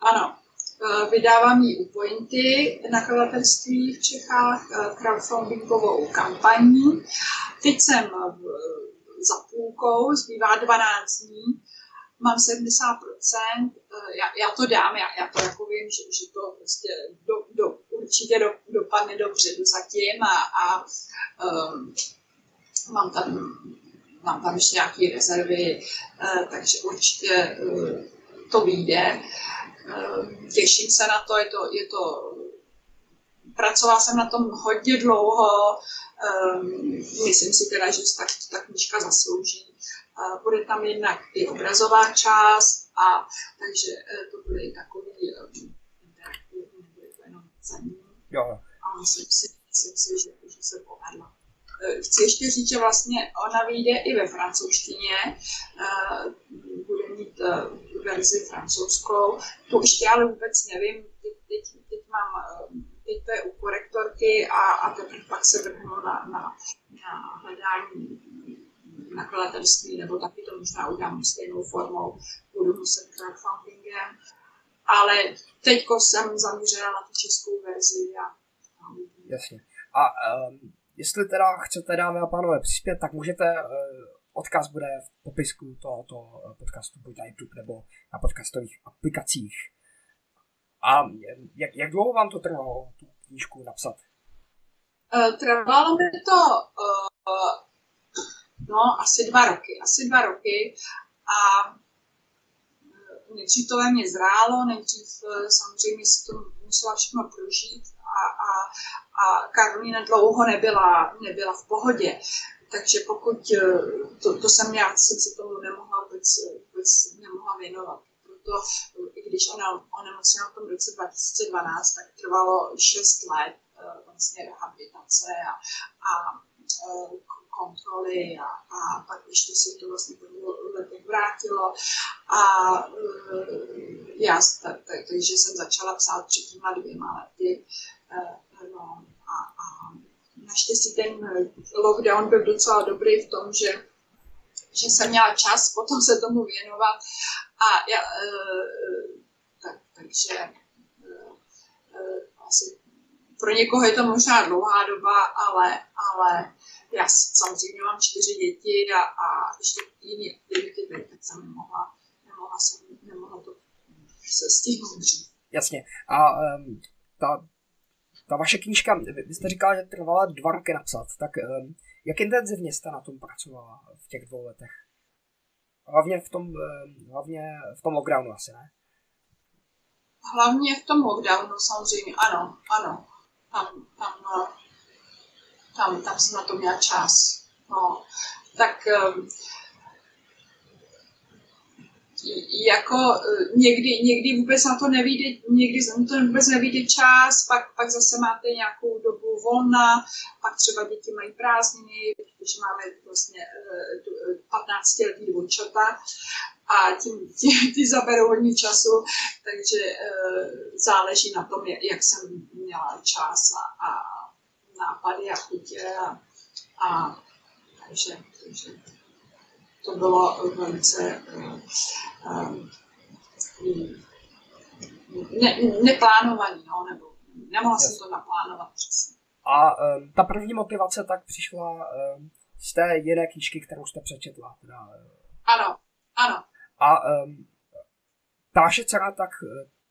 S2: Ano, eh, vydávám ji u Pointy nakladatelství v Čechách eh, crowdfundingovou kampaní. Teď jsem za půlkou, zbývá 12 dní, mám 70%, já, já to dám, já, já to jako vím, že, že to prostě do, do, určitě do, dopadne dobře zatím a, a um, mám tam, mám tam ještě nějaké rezervy, eh, takže určitě eh, to vyjde. Eh, těším se na to, je to, je to pracovala jsem na tom hodně dlouho, myslím si teda, že tak ta knižka zaslouží. Bude tam jednak i obrazová část, a takže to bude i takový interaktivní, nebude to jenom psaní.
S1: Jo.
S2: A myslím si, myslím si že, že se povedla. Uh, chci ještě říct, že vlastně ona vyjde i ve francouzštině, uh, bude mít uh, verzi francouzskou, to ještě ale vůbec nevím, teď, teď, mám teď to je u korektorky a, a teprve pak se vrhnu na, na, na hledání nakladatelství, nebo taky to možná udělám stejnou formou, budu muset crowdfundingem. Ale teď jsem zaměřila na tu českou verzi a, a
S1: Jasně. A um, jestli teda chcete, dámy a pánové, přispět, tak můžete, uh, odkaz bude v popisku tohoto podcastu, buď na YouTube nebo na podcastových aplikacích. A jak, jak dlouho vám to trvalo, tu knížku napsat?
S2: Uh, trvalo mi to no, asi dva roky. Asi dva roky a nejdřív to ve mně zrálo, nejdřív samozřejmě si to musela všechno prožít a, a, a Karolina dlouho nebyla, nebyla v pohodě. Takže pokud to, to jsem já jsem se tomu nemohla vůbec, vůbec nemohla věnovat to, i když ona onemocněla v tom roce 2012, tak trvalo 6 let uh, vlastně rehabilitace a, a kontroly a, a pak ještě se to vlastně po letech vrátilo a já tak, tak, takže jsem začala psát před těma dvěma lety no, a, a naštěstí ten lockdown byl docela dobrý v tom, že že jsem měla čas potom se tomu věnovat a já, tak, takže asi pro někoho je to možná dlouhá doba, ale, ale já samozřejmě mám čtyři děti a, a ještě jiný aktivity, tak jsem nemohla, nemohla, jsem, nemohla to se stihnout.
S1: Jasně. A um, ta, ta vaše knížka, vy jste říkala, že trvala dva roky napsat, tak um, jak intenzivně jste na tom pracovala v těch dvou letech? Hlavně v tom, eh, hlavně v tom lockdownu asi, ne?
S2: Hlavně v tom lockdownu samozřejmě, ano, ano. Tam, tam, eh, tam, tam jsem na to měla čas. No. Tak um, jako e, někdy, někdy vůbec na to nevíde, někdy na to vůbec nevíde čas, pak, pak zase máte nějakou dobu volna, pak třeba děti mají prázdniny, když máme vlastně 15 e, letý dvojčata a tím, tím ty zaberou hodně času, takže záleží na tom, jak jsem měla čas a, a nápady a chutě a, a takže, takže to bylo velice um, ne, neplánovaný, no, nebo nemohla jsem to naplánovat přesně.
S1: A um, ta první motivace tak přišla z té jiné knížky, kterou jste přečetla. Teda,
S2: uh, ano, ano.
S1: A um, ta vaše dcera tak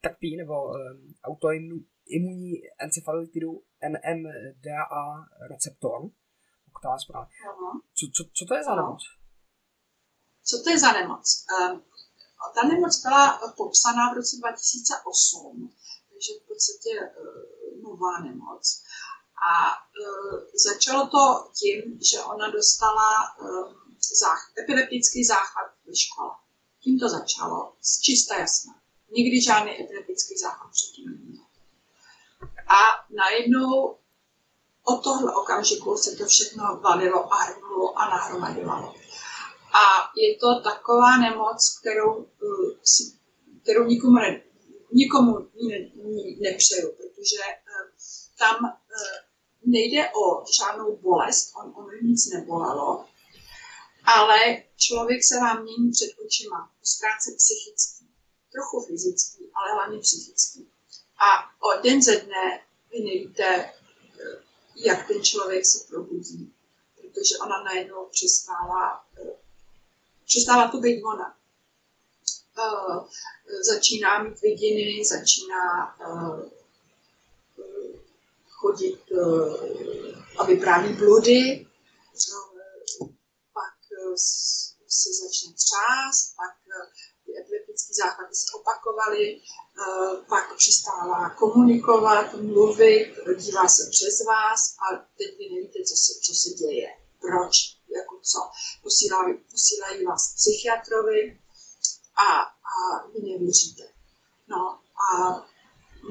S1: trpí, nebo um, autoimunní encefalitidu NMDA receptor, je správně. Co, co, co to je za nemoc?
S2: Co to je za nemoc? Ehm, ta nemoc byla popsaná v roce 2008, takže v podstatě eh, nová nemoc. A eh, začalo to tím, že ona dostala ehm, epileptický záchvat ve škole. Tím to začalo, z čista jasná. Nikdy žádný epileptický záchvat předtím neměl. A najednou od tohle okamžiku se to všechno valilo a hrnulo a nahromadilo. A je to taková nemoc, kterou, eh, kterou nikomu, ne, nikomu ne, nepřeju, protože eh, tam eh, nejde o žádnou bolest, on, on nic nebolelo, ale člověk se vám mění před očima, ztráce psychický, trochu fyzický, ale hlavně psychický. A o den ze dne vy nevíte, jak ten člověk se probudí, protože ona najednou přestává přestává to být ona. Uh, začíná mít vidiny, začíná uh, chodit uh, a vypráví bludy, pak se začne třást, pak ty epileptické záchvaty se opakovaly, eh, pak přestává komunikovat, mluvit, dívá se přes vás a teď vy nevíte, co se, co se děje, proč, jako co. Posílají, posílají vás psychiatrovi a, a vy nevěříte. No a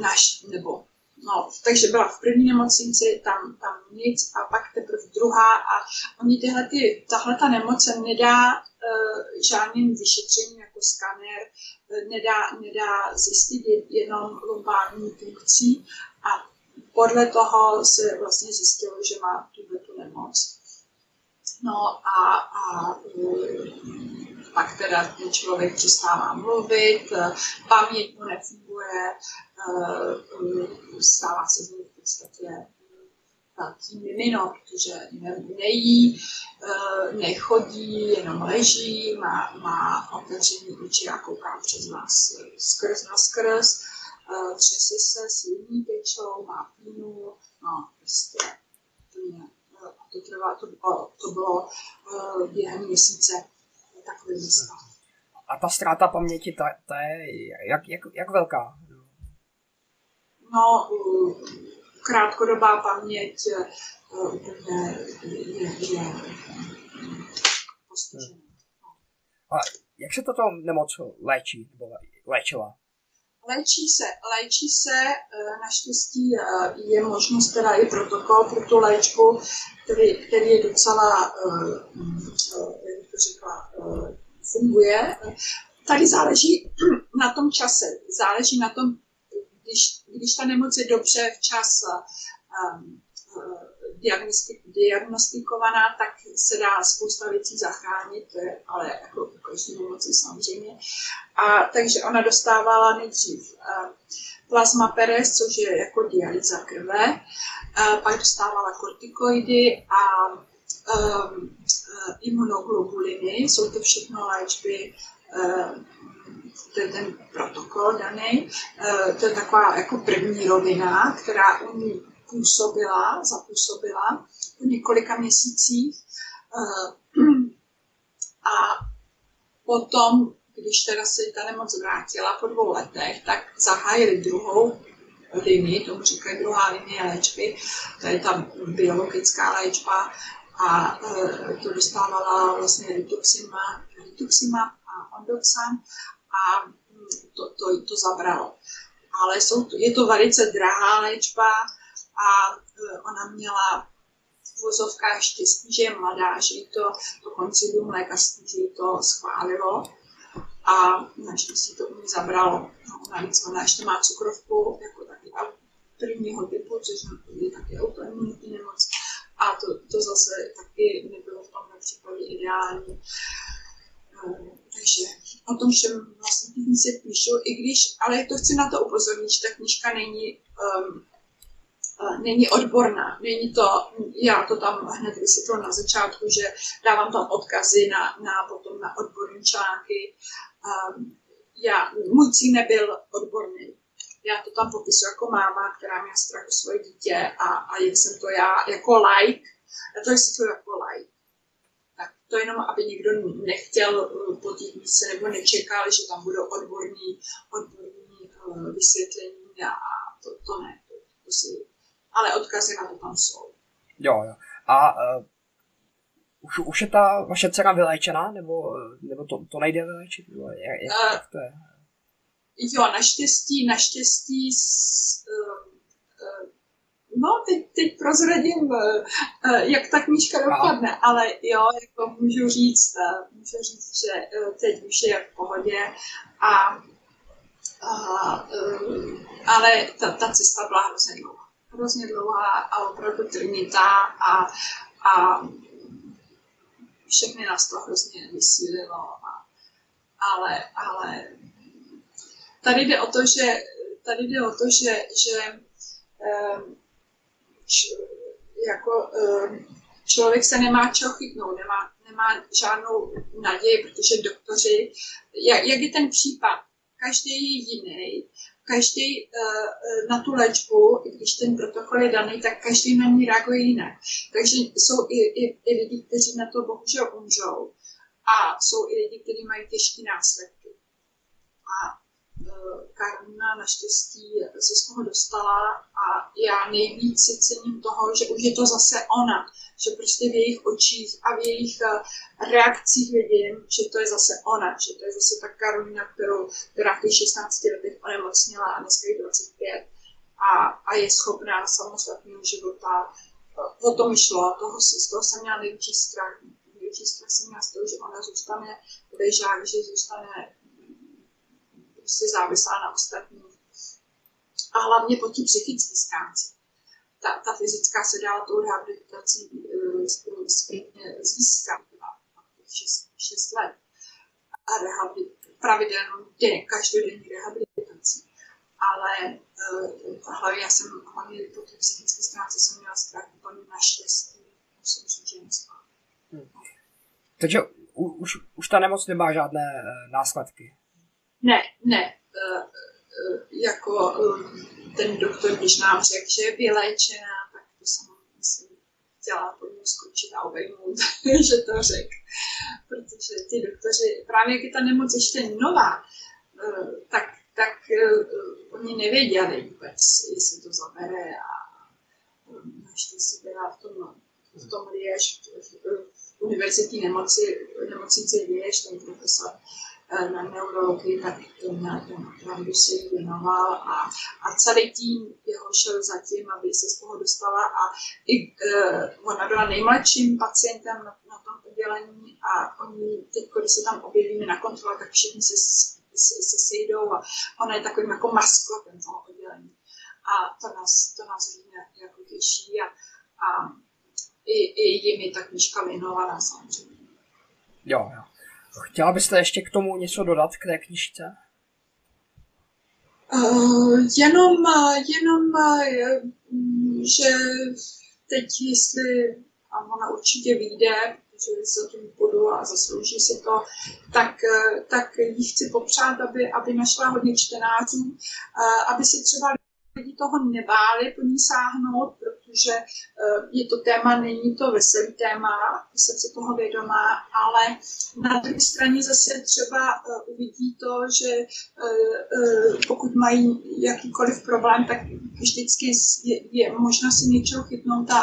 S2: naš, nebo No, takže byla v první nemocnici, tam, tam nic a pak teprve druhá a oni tyhle, ty, tahle ta nemoc nedá uh, žádným vyšetřením jako skaner, uh, nedá, nedá zjistit jenom lumbální funkcí a podle toho se vlastně zjistilo, že má tuhle tu nemoc. No a, a uh, pak teda ten člověk přestává mluvit, paměť mu nefunguje, eh, stává se z něj v podstatě velký mimino, protože nejí, eh, nechodí, jenom leží, má, má otevřený oči a kouká přes nás skrz na skrz, eh, třese se, silní tečou, má pínu, no prostě to, to, trvá, to bylo, to bylo během měsíce takový stav.
S1: A ta ztráta paměti, ta, ta je jak, jak, jak velká?
S2: No, krátkodobá paměť úplně je, je postižená.
S1: A jak se tato nemoc léčí, nebo léčila?
S2: Léčí se, léčí se, naštěstí je možnost teda i protokol pro tu léčbu, který, který je docela, jak bych to řekla, funguje. Tady záleží na tom čase, záleží na tom, když, když ta nemoc je dobře včas diagnostikovaná, tak se dá spousta věcí zachránit, ale jako každý nemoci samozřejmě. A takže ona dostávala nejdřív uh, plasma peres, což je jako dialyza krve, uh, pak dostávala kortikoidy a um, imunoglobuliny, jsou to všechno léčby, to je ten protokol daný, to je taková jako první rovina, která u ní působila, zapůsobila po několika měsících. Uh, a potom, když teda se ta nemoc vrátila po dvou letech, tak zahájili druhou linii, tomu říkají druhá linie léčby, to je ta biologická léčba, a e, to dostávala vlastně rituximab, rituximab a ondoxan a mm, to, to, to zabralo. Ale jsou je to velice drahá léčba a e, ona měla v vozovkách štěstí, že je mladá, že jí to, to koncilium lékařství, že jí to schválilo a naštěstí to u ní zabralo. No, navíc ona ještě má cukrovku jako taky prvního typu, což je taky autoimunitní nemoc a to, to zase taky nebylo v tomhle případě ideální. Eh, takže o tom všem vlastně knize píšu, i když, ale to chci na to upozornit, že ta knižka není, um, není odborná. Není to, já to tam hned vysvětlila na začátku, že dávám tam odkazy na, na potom na odborné články. Um, já, můj cíl nebyl odborný já to tam popisuju jako máma, která měla strach o svoje dítě a, a jsem to já jako like, já to vysvětluji jako like. Tak to jenom, aby někdo nechtěl uh, po místce nebo nečekal, že tam budou odborní, odborní uh, vysvětlení a to, to ne. To, to si, ale odkazy na to tam jsou.
S1: Jo, jo. A uh, už, už je ta vaše dcera vyléčená, nebo, nebo to, to nejde vyléčit? Nebo jak, jak, uh, jak to je?
S2: Jo, naštěstí, naštěstí, s, uh, uh, no teď, teď prozradím, uh, jak ta knížka dopadne, ale jo, jako můžu říct, uh, můžu říct, že uh, teď už je v pohodě a uh, ale ta, ta cesta byla hrozně dlouhá. Hrozně dlouhá a opravdu trnitá a, a všechny nás to hrozně vysílilo. A, ale, ale tady jde o to, že, tady jde o to, že, že um, č, jako um, člověk se nemá čeho chytnout, nemá, nemá žádnou naději, protože doktoři, jak, jak je ten případ, každý je jiný, každý uh, na tu léčbu, když ten protokol je daný, tak každý na ní reaguje jinak. Takže jsou i, i, i lidi, kteří na to bohužel umřou a jsou i lidi, kteří mají těžké následky. Naštěstí se z toho dostala a já nejvíc si cením toho, že už je to zase ona, že prostě v jejich očích a v jejich eh, reakcích vidím, že to je zase ona, že to je zase ta Karolina, kterou, která v těch 16 letech onemocněla a dneska je 25 a, a je schopná samostatného života. O tom šlo, toho, z toho jsem měla největší strach. Největší strach jsem měla z toho, že ona zůstane že zůstane prostě závislá na ostatních. A hlavně po té psychické stránce. Ta, ta fyzická se dá tou rehabilitací uh, zpětně získat. 6, 6 let. A rehabilit, pravidelnou den, každodenní rehabilitací. Ale uh, hlavně já jsem hlavně po té psychické stránce jsem měla strach úplně naštěstí. Musím říct, že
S1: hmm. Takže u, už, už ta nemoc nemá žádné uh, následky.
S2: Ne, ne. Uh, uh, jako uh, ten doktor, když nám řekl, že je vyléčená, tak to samozřejmě jsem chtěla po něm skočit a obejmout, že to řekl. Protože ty doktoři, právě jak je ta nemoc ještě nová, tak, tak oni nevěděli vůbec, jestli to zabere a naštěstí byla v tom, v tom Liež, v univerzitní nemoci, nemocnici Liež, ten profesor, Eh, na neurologii, tak ten, ten opravdu si věnoval a, a celý tým jeho šel za tím, aby se z toho dostala a i, uh, ona byla nejmladším pacientem na, na tom oddělení a oni teď, když se tam objevíme na kontrole, tak všichni se, se, se sejdou a ona je takovým jako maskotem toho oddělení. A to nás, to nás hodně jako těší a, a i, i jim je ta knižka věnovaná samozřejmě.
S1: Jo, jo. Chtěla byste ještě k tomu něco dodat, k té knižce?
S2: Uh, jenom, jenom, uh, že teď, jestli, a ona určitě vyjde, že se tím budu a zaslouží si to, tak, tak jí chci popřát, aby, aby našla hodně čtenářů, aby si třeba lidi toho nebáli po ní sáhnout, protože eh, je to téma, není to veselý téma, jsem si toho vědomá, ale na druhé straně zase třeba eh, uvidí to, že eh, pokud mají jakýkoliv problém, tak vždycky je, je možno si něčeho chytnout a,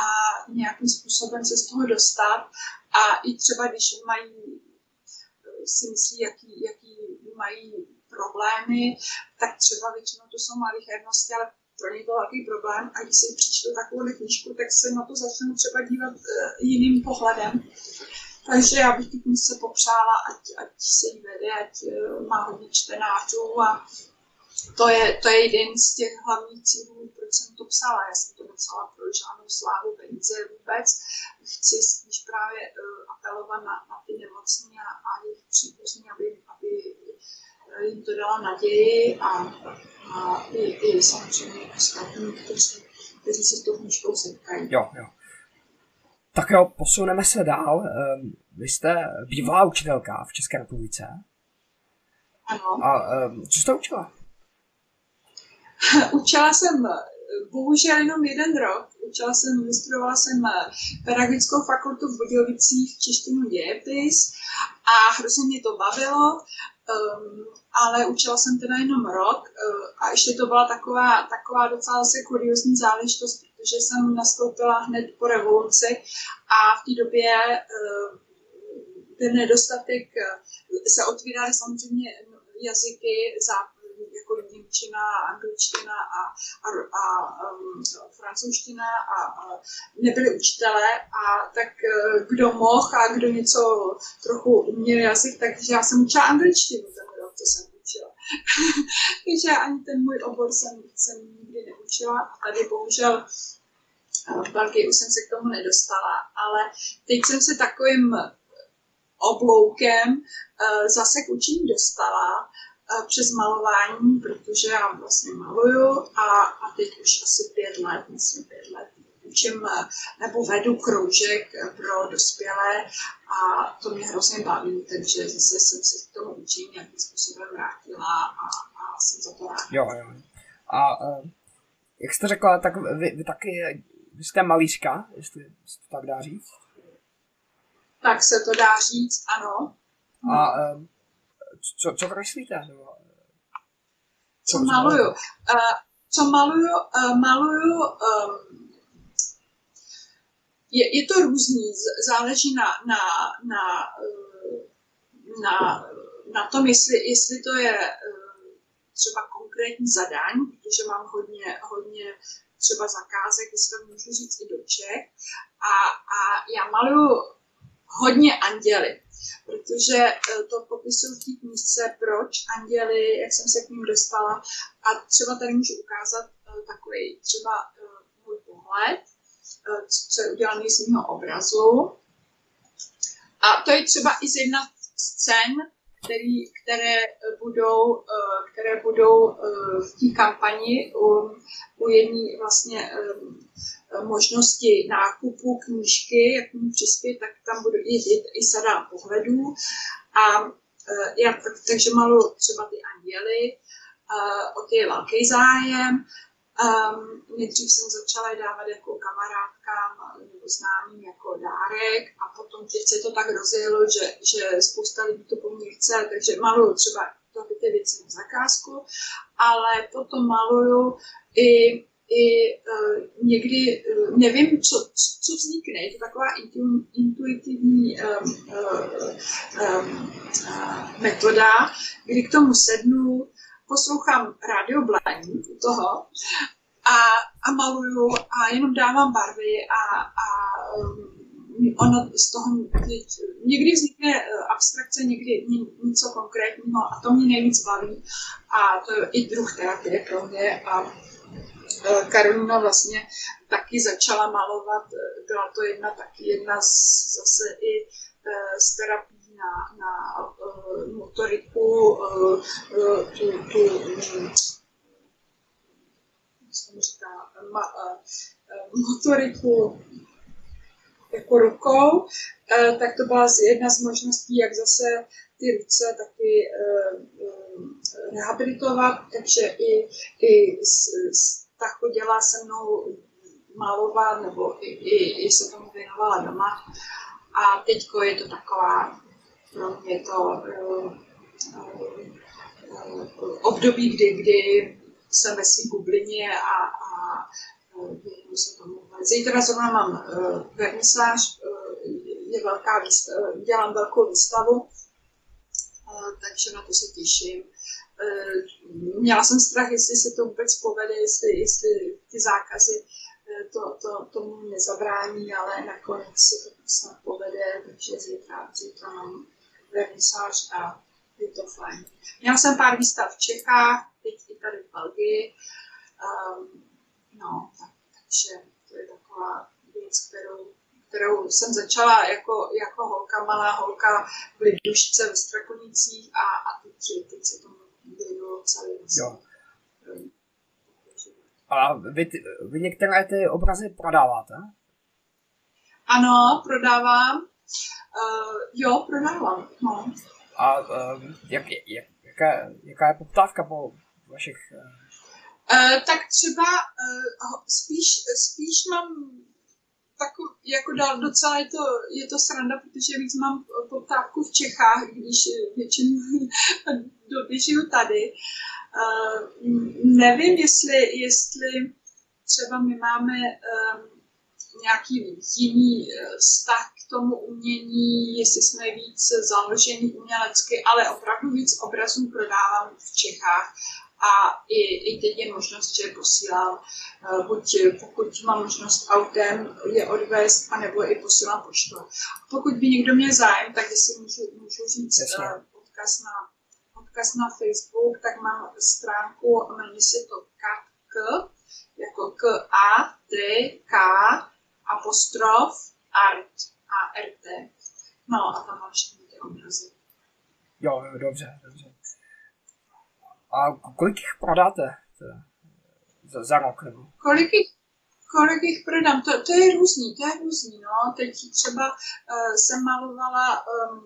S2: a nějakým způsobem se z toho dostat. A i třeba, když mají si myslí, jaký, jaký mají problémy, tak třeba většinou to jsou malichernosti, ale pro ně to velký problém a když si přečtu takovou knížku, tak se na to začnu třeba dívat uh, jiným pohledem. Takže já bych tu se popřála, ať, ať se jí vede, ať uh, má hodně čtenářů a to je, to je jeden z těch hlavních cílů, proč jsem to psala. Já jsem to nepsala pro žádnou slávu, peníze vůbec. Chci spíš právě uh, apelovat na, na ty nemocní a, a jejich příbuzní, aby, aby jim to dala naději a, a i, i samozřejmě ostatní, kteří, kteří se s tou knížkou setkají.
S1: Jo, jo. Tak jo, posuneme se dál. Ehm, vy jste bývalá učitelka v České republice.
S2: Ano.
S1: A ehm, co jste učila?
S2: učila jsem bohužel jenom jeden rok. Učila jsem, vystudovala jsem pedagogickou fakultu v Budějovicích, češtinu dějepis a hrozně mě to bavilo. Um, ale učila jsem teda jenom rok uh, a ještě to byla taková, taková docela se kuriozní záležitost, protože jsem nastoupila hned po revoluci a v té době uh, ten nedostatek uh, se otvíraly samozřejmě jazyky za jako Němčina, angličtina a, a, a um, francouzština a, a nebyli učitelé a tak uh, kdo mohl a kdo něco trochu uměl jazyk, takže já jsem učila angličtinu ten rok, co jsem učila. takže ani ten můj obor jsem, jsem nikdy neučila a tady bohužel uh, v Belgii už jsem se k tomu nedostala, ale teď jsem se takovým obloukem uh, zase k učení dostala přes malování, protože já vlastně maluju a, a teď už asi pět let, myslím pět let, učím nebo vedu kroužek pro dospělé a to mě hrozně baví, takže zase jsem se k tomu učení nějakým způsobem vrátila a, a jsem za to ráda.
S1: Jo, jo. A jak jste řekla, tak vy, vy taky vy jste malířka, jestli se to tak dá říct?
S2: Tak se to dá říct, ano.
S1: A uh, co, co kreslíte?
S2: Co maluju? Uh, co maluju? Uh, maluju um, je, je to různý, záleží na, na, na, na, na tom, jestli, jestli to je třeba konkrétní zadání, protože mám hodně, hodně třeba zakázek, jestli to můžu říct i do Čech. A, a já maluju hodně anděly, protože e, to popisuju v té knížce, proč anděly, jak jsem se k ním dostala. A třeba tady můžu ukázat e, takový třeba e, můj pohled, co je udělaný z mého obrazu. A to je třeba i z jedna scén, který, které budou, které budou v té kampani u, u jedné vlastně možnosti nákupu knížky, jak mu přispět, tak tam budou i, i, sada pohledů. A já, tak, takže malu třeba ty anděly, o ty je velký zájem. Um, nejdřív jsem začala dávat jako kamarádkám nebo známým jako dárek a potom teď se to tak rozjelo, že, že spousta lidí to po mně chce, takže maluju třeba to ty věci na zakázku, ale potom maluju i i uh, někdy, uh, nevím, co, co vznikne, je to taková intu, intuitivní um, um, uh, metoda, kdy k tomu sednu, poslouchám Radio Blind u toho a, a maluju a jenom dávám barvy a, a um, ono z toho někdy vznikne abstrakce, někdy něco konkrétního a to mě nejvíc baví a to je i druh terapie pro mě a Karolina vlastně taky začala malovat, eh, byla to jedna taky jedna z, zase i z terapie na, na motoriku, tu, tu říká, ma, motoriku jako rukou, tak to byla jedna z možností, jak zase ty ruce taky rehabilitovat, takže i, i s, s, ta chodila se mnou malovat, nebo i, i, i se tomu věnovala doma. A teď je to taková pro mě to uh, uh, období, kdy, kdy jsem ve svým bublině a, a věnuju se tomu. Zítra zrovna mám vernisáž, je velká výstava, dělám velkou výstavu, takže na to se těším. Uh, měla jsem strach, jestli se to vůbec povede, jestli, jestli ty zákazy to, to, tomu nezabrání, ale nakonec se to snad povede, takže zítra, zítra mám vernisáž a je to fajn. Měla jsem pár výstav v Čechách, teď i tady v Belgii. Um, no, tak, takže to je taková věc, kterou, kterou jsem začala jako, jako holka, malá holka v Lidušce ve Strakonicích a, a teď, teď se tomu
S1: Jo. A vy, vy některé ty obrazy prodáváte?
S2: Ano, prodávám. Uh, jo, prodávám. No.
S1: A uh, jak, jak, jaká, jaká je poptávka po vašich...
S2: Uh, tak třeba uh, spíš, spíš mám takový, jako dal, docela je to, je to sranda, protože víc mám poptávku v Čechách, když většinu doby žiju tady. Uh, nevím, jestli, jestli třeba my máme um, nějaký jiný vztah k tomu umění, jestli jsme víc založeni umělecky, ale opravdu víc obrazů prodávám v Čechách a i, i teď je možnost, že posílám, uh, buď pokud mám možnost autem je odvést, anebo i posílám poštou. Pokud by někdo měl zájem, tak jestli můžu, můžu říct uh, odkaz na, odkaz na Facebook, tak mám stránku, jmenuje se to KATK, jako K A T K apostrof art a RT. No a tam mám všechny ty obrazy.
S1: Jo, jo, dobře, dobře. A kolik jich prodáte za, za rok? Nebo?
S2: Kolik jich kolik jich prodám, to, to je různý, to je různý, no. Teď třeba uh, jsem malovala, um,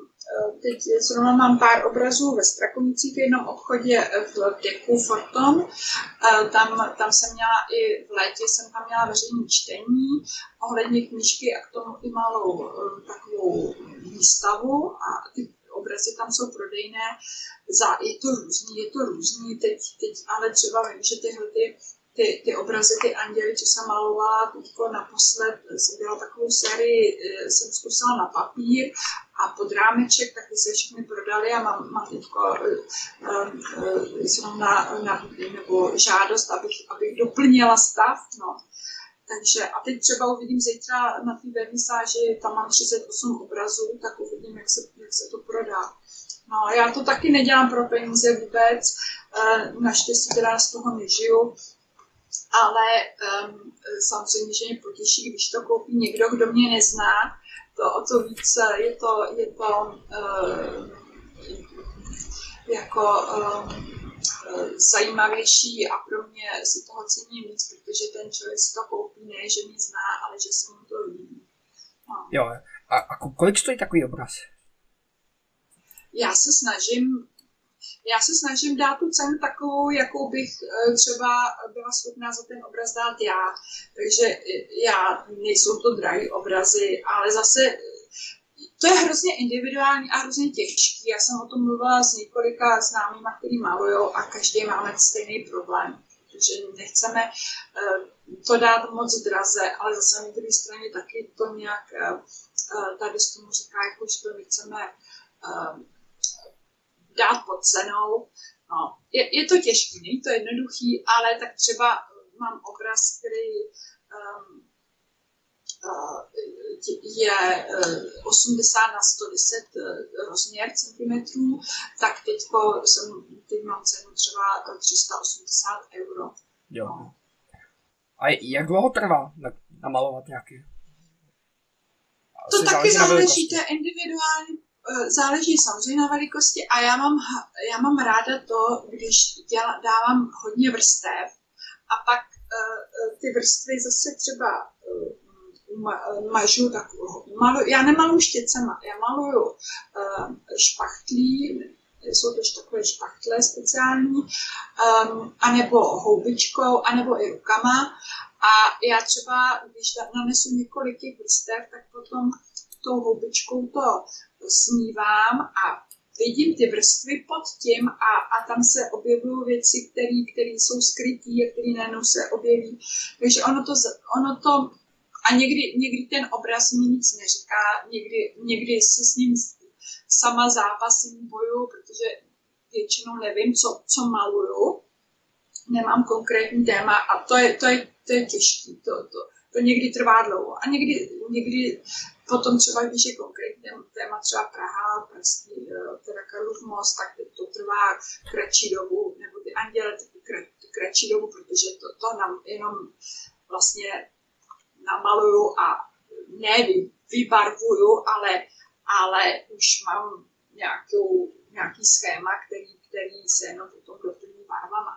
S2: teď zrovna mám pár obrazů ve Strakonicích v jednom obchodě v Deku Forton. Uh, tam, tam jsem měla i v létě, jsem tam měla veřejné čtení ohledně knížky a k tomu i malou uh, takovou výstavu a ty obrazy tam jsou prodejné, za, je to různý, je to různý, teď, teď ale třeba vím, že tyhle ty ty, ty obrazy, ty anděly, co jsem malovala, teďko naposled jsem dělala takovou sérii, eh, jsem zkusila na papír a pod rámeček, tak se všechny prodali a mám, mám teďko uh, jsem na, na, nebo žádost, abych, abych doplnila stav, no. Takže a teď třeba uvidím zítra na té vernisáži, tam mám 38 obrazů, tak uvidím, jak se, jak se to prodá. No, já to taky nedělám pro peníze vůbec, naštěstí teda z toho nežiju, ale um, samozřejmě, že mě potěší, když to koupí někdo, kdo mě nezná, to o to víc je to, je to uh, jako uh, zajímavější a pro mě si toho cení víc, protože ten člověk si to koupí ne, že mě zná, ale že se mu to líbí.
S1: No. Jo, a, a kolik stojí takový obraz?
S2: Já se snažím já se snažím dát tu cenu takovou, jakou bych eh, třeba byla schopná za ten obraz dát já. Takže eh, já, nejsou to drahé obrazy, ale zase to je hrozně individuální a hrozně těžký. Já jsem o tom mluvila s několika známými, kteří malují a každý máme stejný problém. Protože nechceme to dát moc draze, ale zase na druhé straně taky to nějak, tady z tomu říká, jako, že to nechceme dát pod cenou. No, je, je to těžké, není to jednoduchý, ale tak třeba mám obraz, který um, je 80 uh, na 110 uh, rozměr centimetrů, tak teď jsem, teď mám cenu třeba 380 euro.
S1: Jo. No. A jak dlouho trvá namalovat nějaký?
S2: To taky záleží, to je individuální Eh, záleží samozřejmě na velikosti a já mám, já mám ráda to, když děla, dávám hodně vrstev a pak ty vrstvy zase třeba mažu tak, malu, já nemaluju štěcema, já maluju uh, špachtlí, jsou to takové špachtle speciální, um, anebo houbičkou, anebo i rukama. A já třeba, když nanesu několik těch vrstev, tak potom tou houbičkou to smívám a vidím ty vrstvy pod tím a, a tam se objevují věci, které jsou skryté a které najednou se objeví. Takže ono to, ono to a někdy, někdy ten obraz mi nic neříká, někdy, někdy se s ním sama zápasím, boju, protože většinou nevím, co, co maluju, nemám konkrétní téma a to je, to je, to je těžké. To, to, to někdy trvá dlouho. A někdy, někdy potom třeba, když je konkrétní téma třeba Praha, pražský, eh, teda Karlov most, tak to trvá kratší dobu, nebo ty anděle taky kratší dobu, protože to, to nám jenom vlastně namaluju a ne vybarvuju, ale, ale už mám nějakou, nějaký schéma, který, který se jenom potom doplní barvama.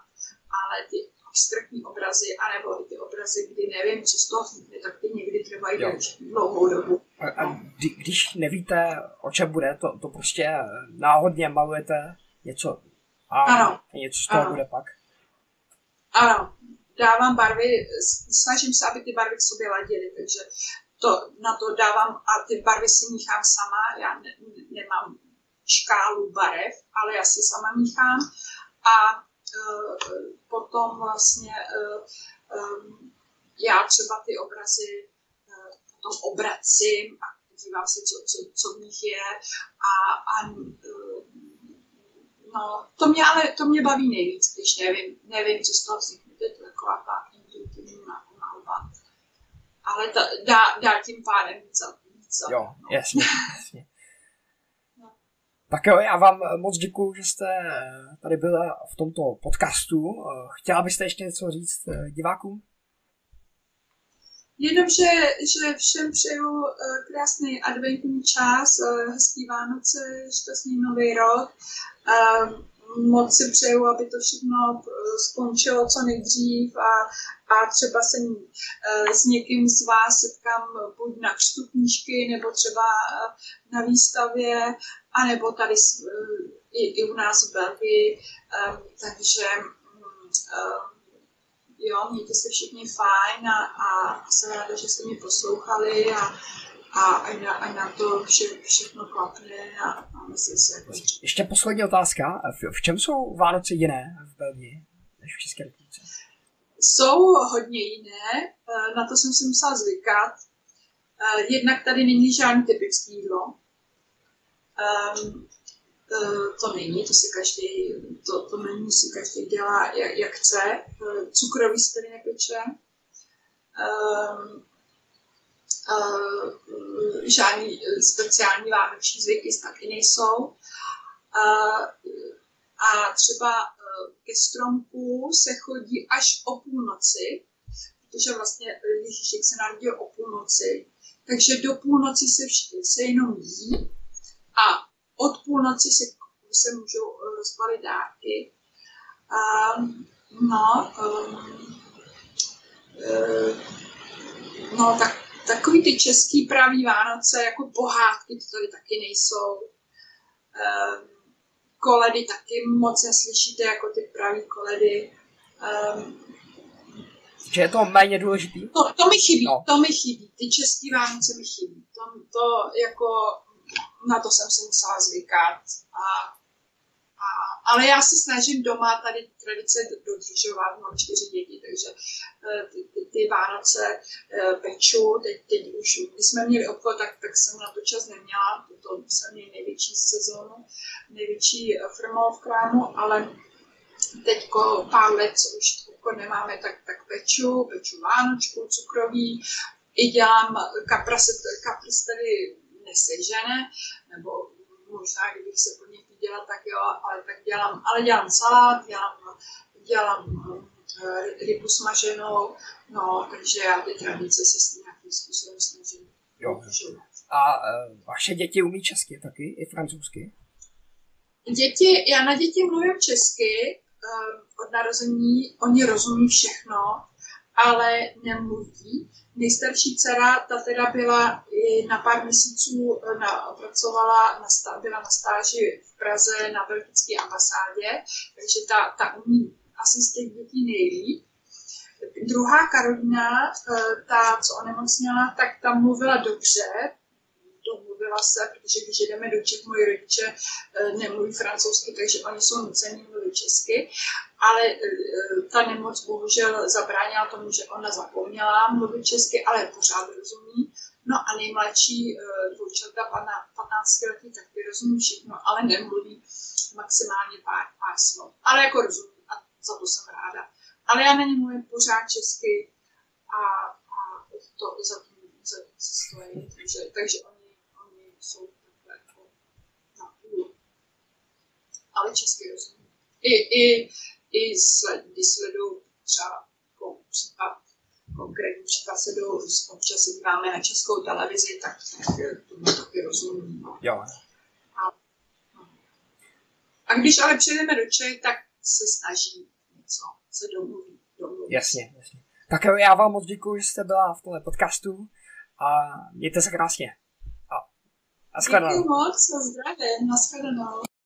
S2: Ale ty abstraktní obrazy, anebo i ty obrazy, kdy nevím, co z toho vznikne, tak ty někdy trvají dlouhou dobu.
S1: A, a když nevíte, o čem bude, to, to prostě náhodně malujete něco a ano. něco z toho ano. bude pak?
S2: Ano, dávám barvy, snažím se, aby ty barvy k sobě ladily, takže to, na to dávám a ty barvy si míchám sama, já ne, nemám škálu barev, ale já si sama míchám. A Eh, potom vlastně eh, eh, já třeba ty obrazy potom obracím a dívám se, co, co, co v nich je. A, a no, to mě ale to mě baví nejvíc, když nevím, nevím, co z toho vznikne, to to taková ta intuitivní malba. Ale ta, dá, dá tím pádem víc za
S1: Jo, no. jasně, jasně. Tak jo, já vám moc děkuji, že jste tady byla v tomto podcastu. Chtěla byste ještě něco říct eh, divákům?
S2: Jenom, že, že všem přeju eh, krásný adventní čas, eh, hezký Vánoce, šťastný nový rok. Moc si přeju, aby to všechno skončilo co nejdřív a, a třeba se s někým z vás setkám buď na křtu knížky nebo třeba na výstavě anebo tady eh, i, i u nás v Belgii, um, takže um, jo, mějte se všichni fajn a, a jsem ráda, že jste mě poslouchali a, a, a, na, a na to vše, všechno klapne a, a Myslím si, jako
S1: Ještě poslední otázka. V, v čem jsou Vánoce jiné v Belgii než v České republice?
S2: Jsou hodně jiné, eh, na to jsem si musela zvykat. Eh, jednak tady není žádný typický jídlo. Um, to není, to si každý, to, to menu si každý dělá, jak, jak chce. Cukrový se tady nepeče. Um, uh, žádný speciální vánoční zvyky taky nejsou. Uh, a třeba ke stromku se chodí až o půlnoci, protože vlastně Ježíšek se narodil o půlnoci, takže do půlnoci se, se jenom jí a od půlnoci se, se můžou rozbalit dárky. Um, no, um, no, tak takový ty český pravý Vánoce, jako pohádky, to tady taky nejsou. Um, koledy taky moc neslyšíte jako ty pravý koledy. Um,
S1: že je to méně důležitý?
S2: To, to mi chybí, no. to mi chybí. Ty český Vánoce mi chybí. To, to jako, na to jsem si musela zvykat. A, ale já se snažím doma tady tradice dodržovat, mám čtyři děti, takže eh, ty, ty, ty Vánoce eh, peču, teď, teď už, když jsme měli obchod, tak, tak jsem na to čas neměla, to jsem měli největší sezónu, největší firmou v krámu, ale teď pár let, co už jako nemáme, tak, tak peču, peču vánočku, cukroví, i dělám kapra, kapra se tady nesežene, nebo možná, kdybych se po někdy dělat, tak jo, ale tak dělám, ale dělám salát, dělám, dělám uh, rybu smaženou, no, takže já ty tradice se s nějakým způsobem snažím.
S1: Jo. A uh, vaše děti umí česky taky, i francouzsky?
S2: Děti, já na děti mluvím česky, uh, od narození, oni rozumí všechno, ale nemluví. Nejstarší dcera, ta teda byla na pár měsíců, eh, na, pracovala, na, byla na stáži v Praze na belgické ambasádě, takže ta, ta umí asi z těch dětí nejlíp. Druhá Karolina, eh, ta, co onemocněla, tak tam mluvila dobře, domluvila se, protože když jdeme do Čech, moji rodiče eh, nemluví francouzsky, takže oni jsou nuceni mluvit česky, ale eh, ta nemoc bohužel zabránila tomu, že ona zapomněla mluvit česky, ale pořád rozumí. No a nejmladší eh, dvoučata, 15 letý, taky rozumí všechno, ale nemluví maximálně pár, pár slov. Ale jako rozumí a za to jsem ráda. Ale já na ně mluvím pořád česky a, a to za tím za, stojí, takže, takže oni jsou takhle jako na půl. Ale česky rozumím. I, i, i sled, když sleduju třeba jako případ, konkrétní případ se do, občas se díváme na českou televizi, tak, tak to taky rozumím. No.
S1: Jo.
S2: A, a když ale přijdeme do Čech, tak se snaží něco se domluvit. domluvit.
S1: Jasně, jasně. Tak já vám moc děkuji, že jste byla v tomhle podcastu a mějte se krásně.
S2: Naschledanou. Děkuji moc, za zdravím, naschledanou.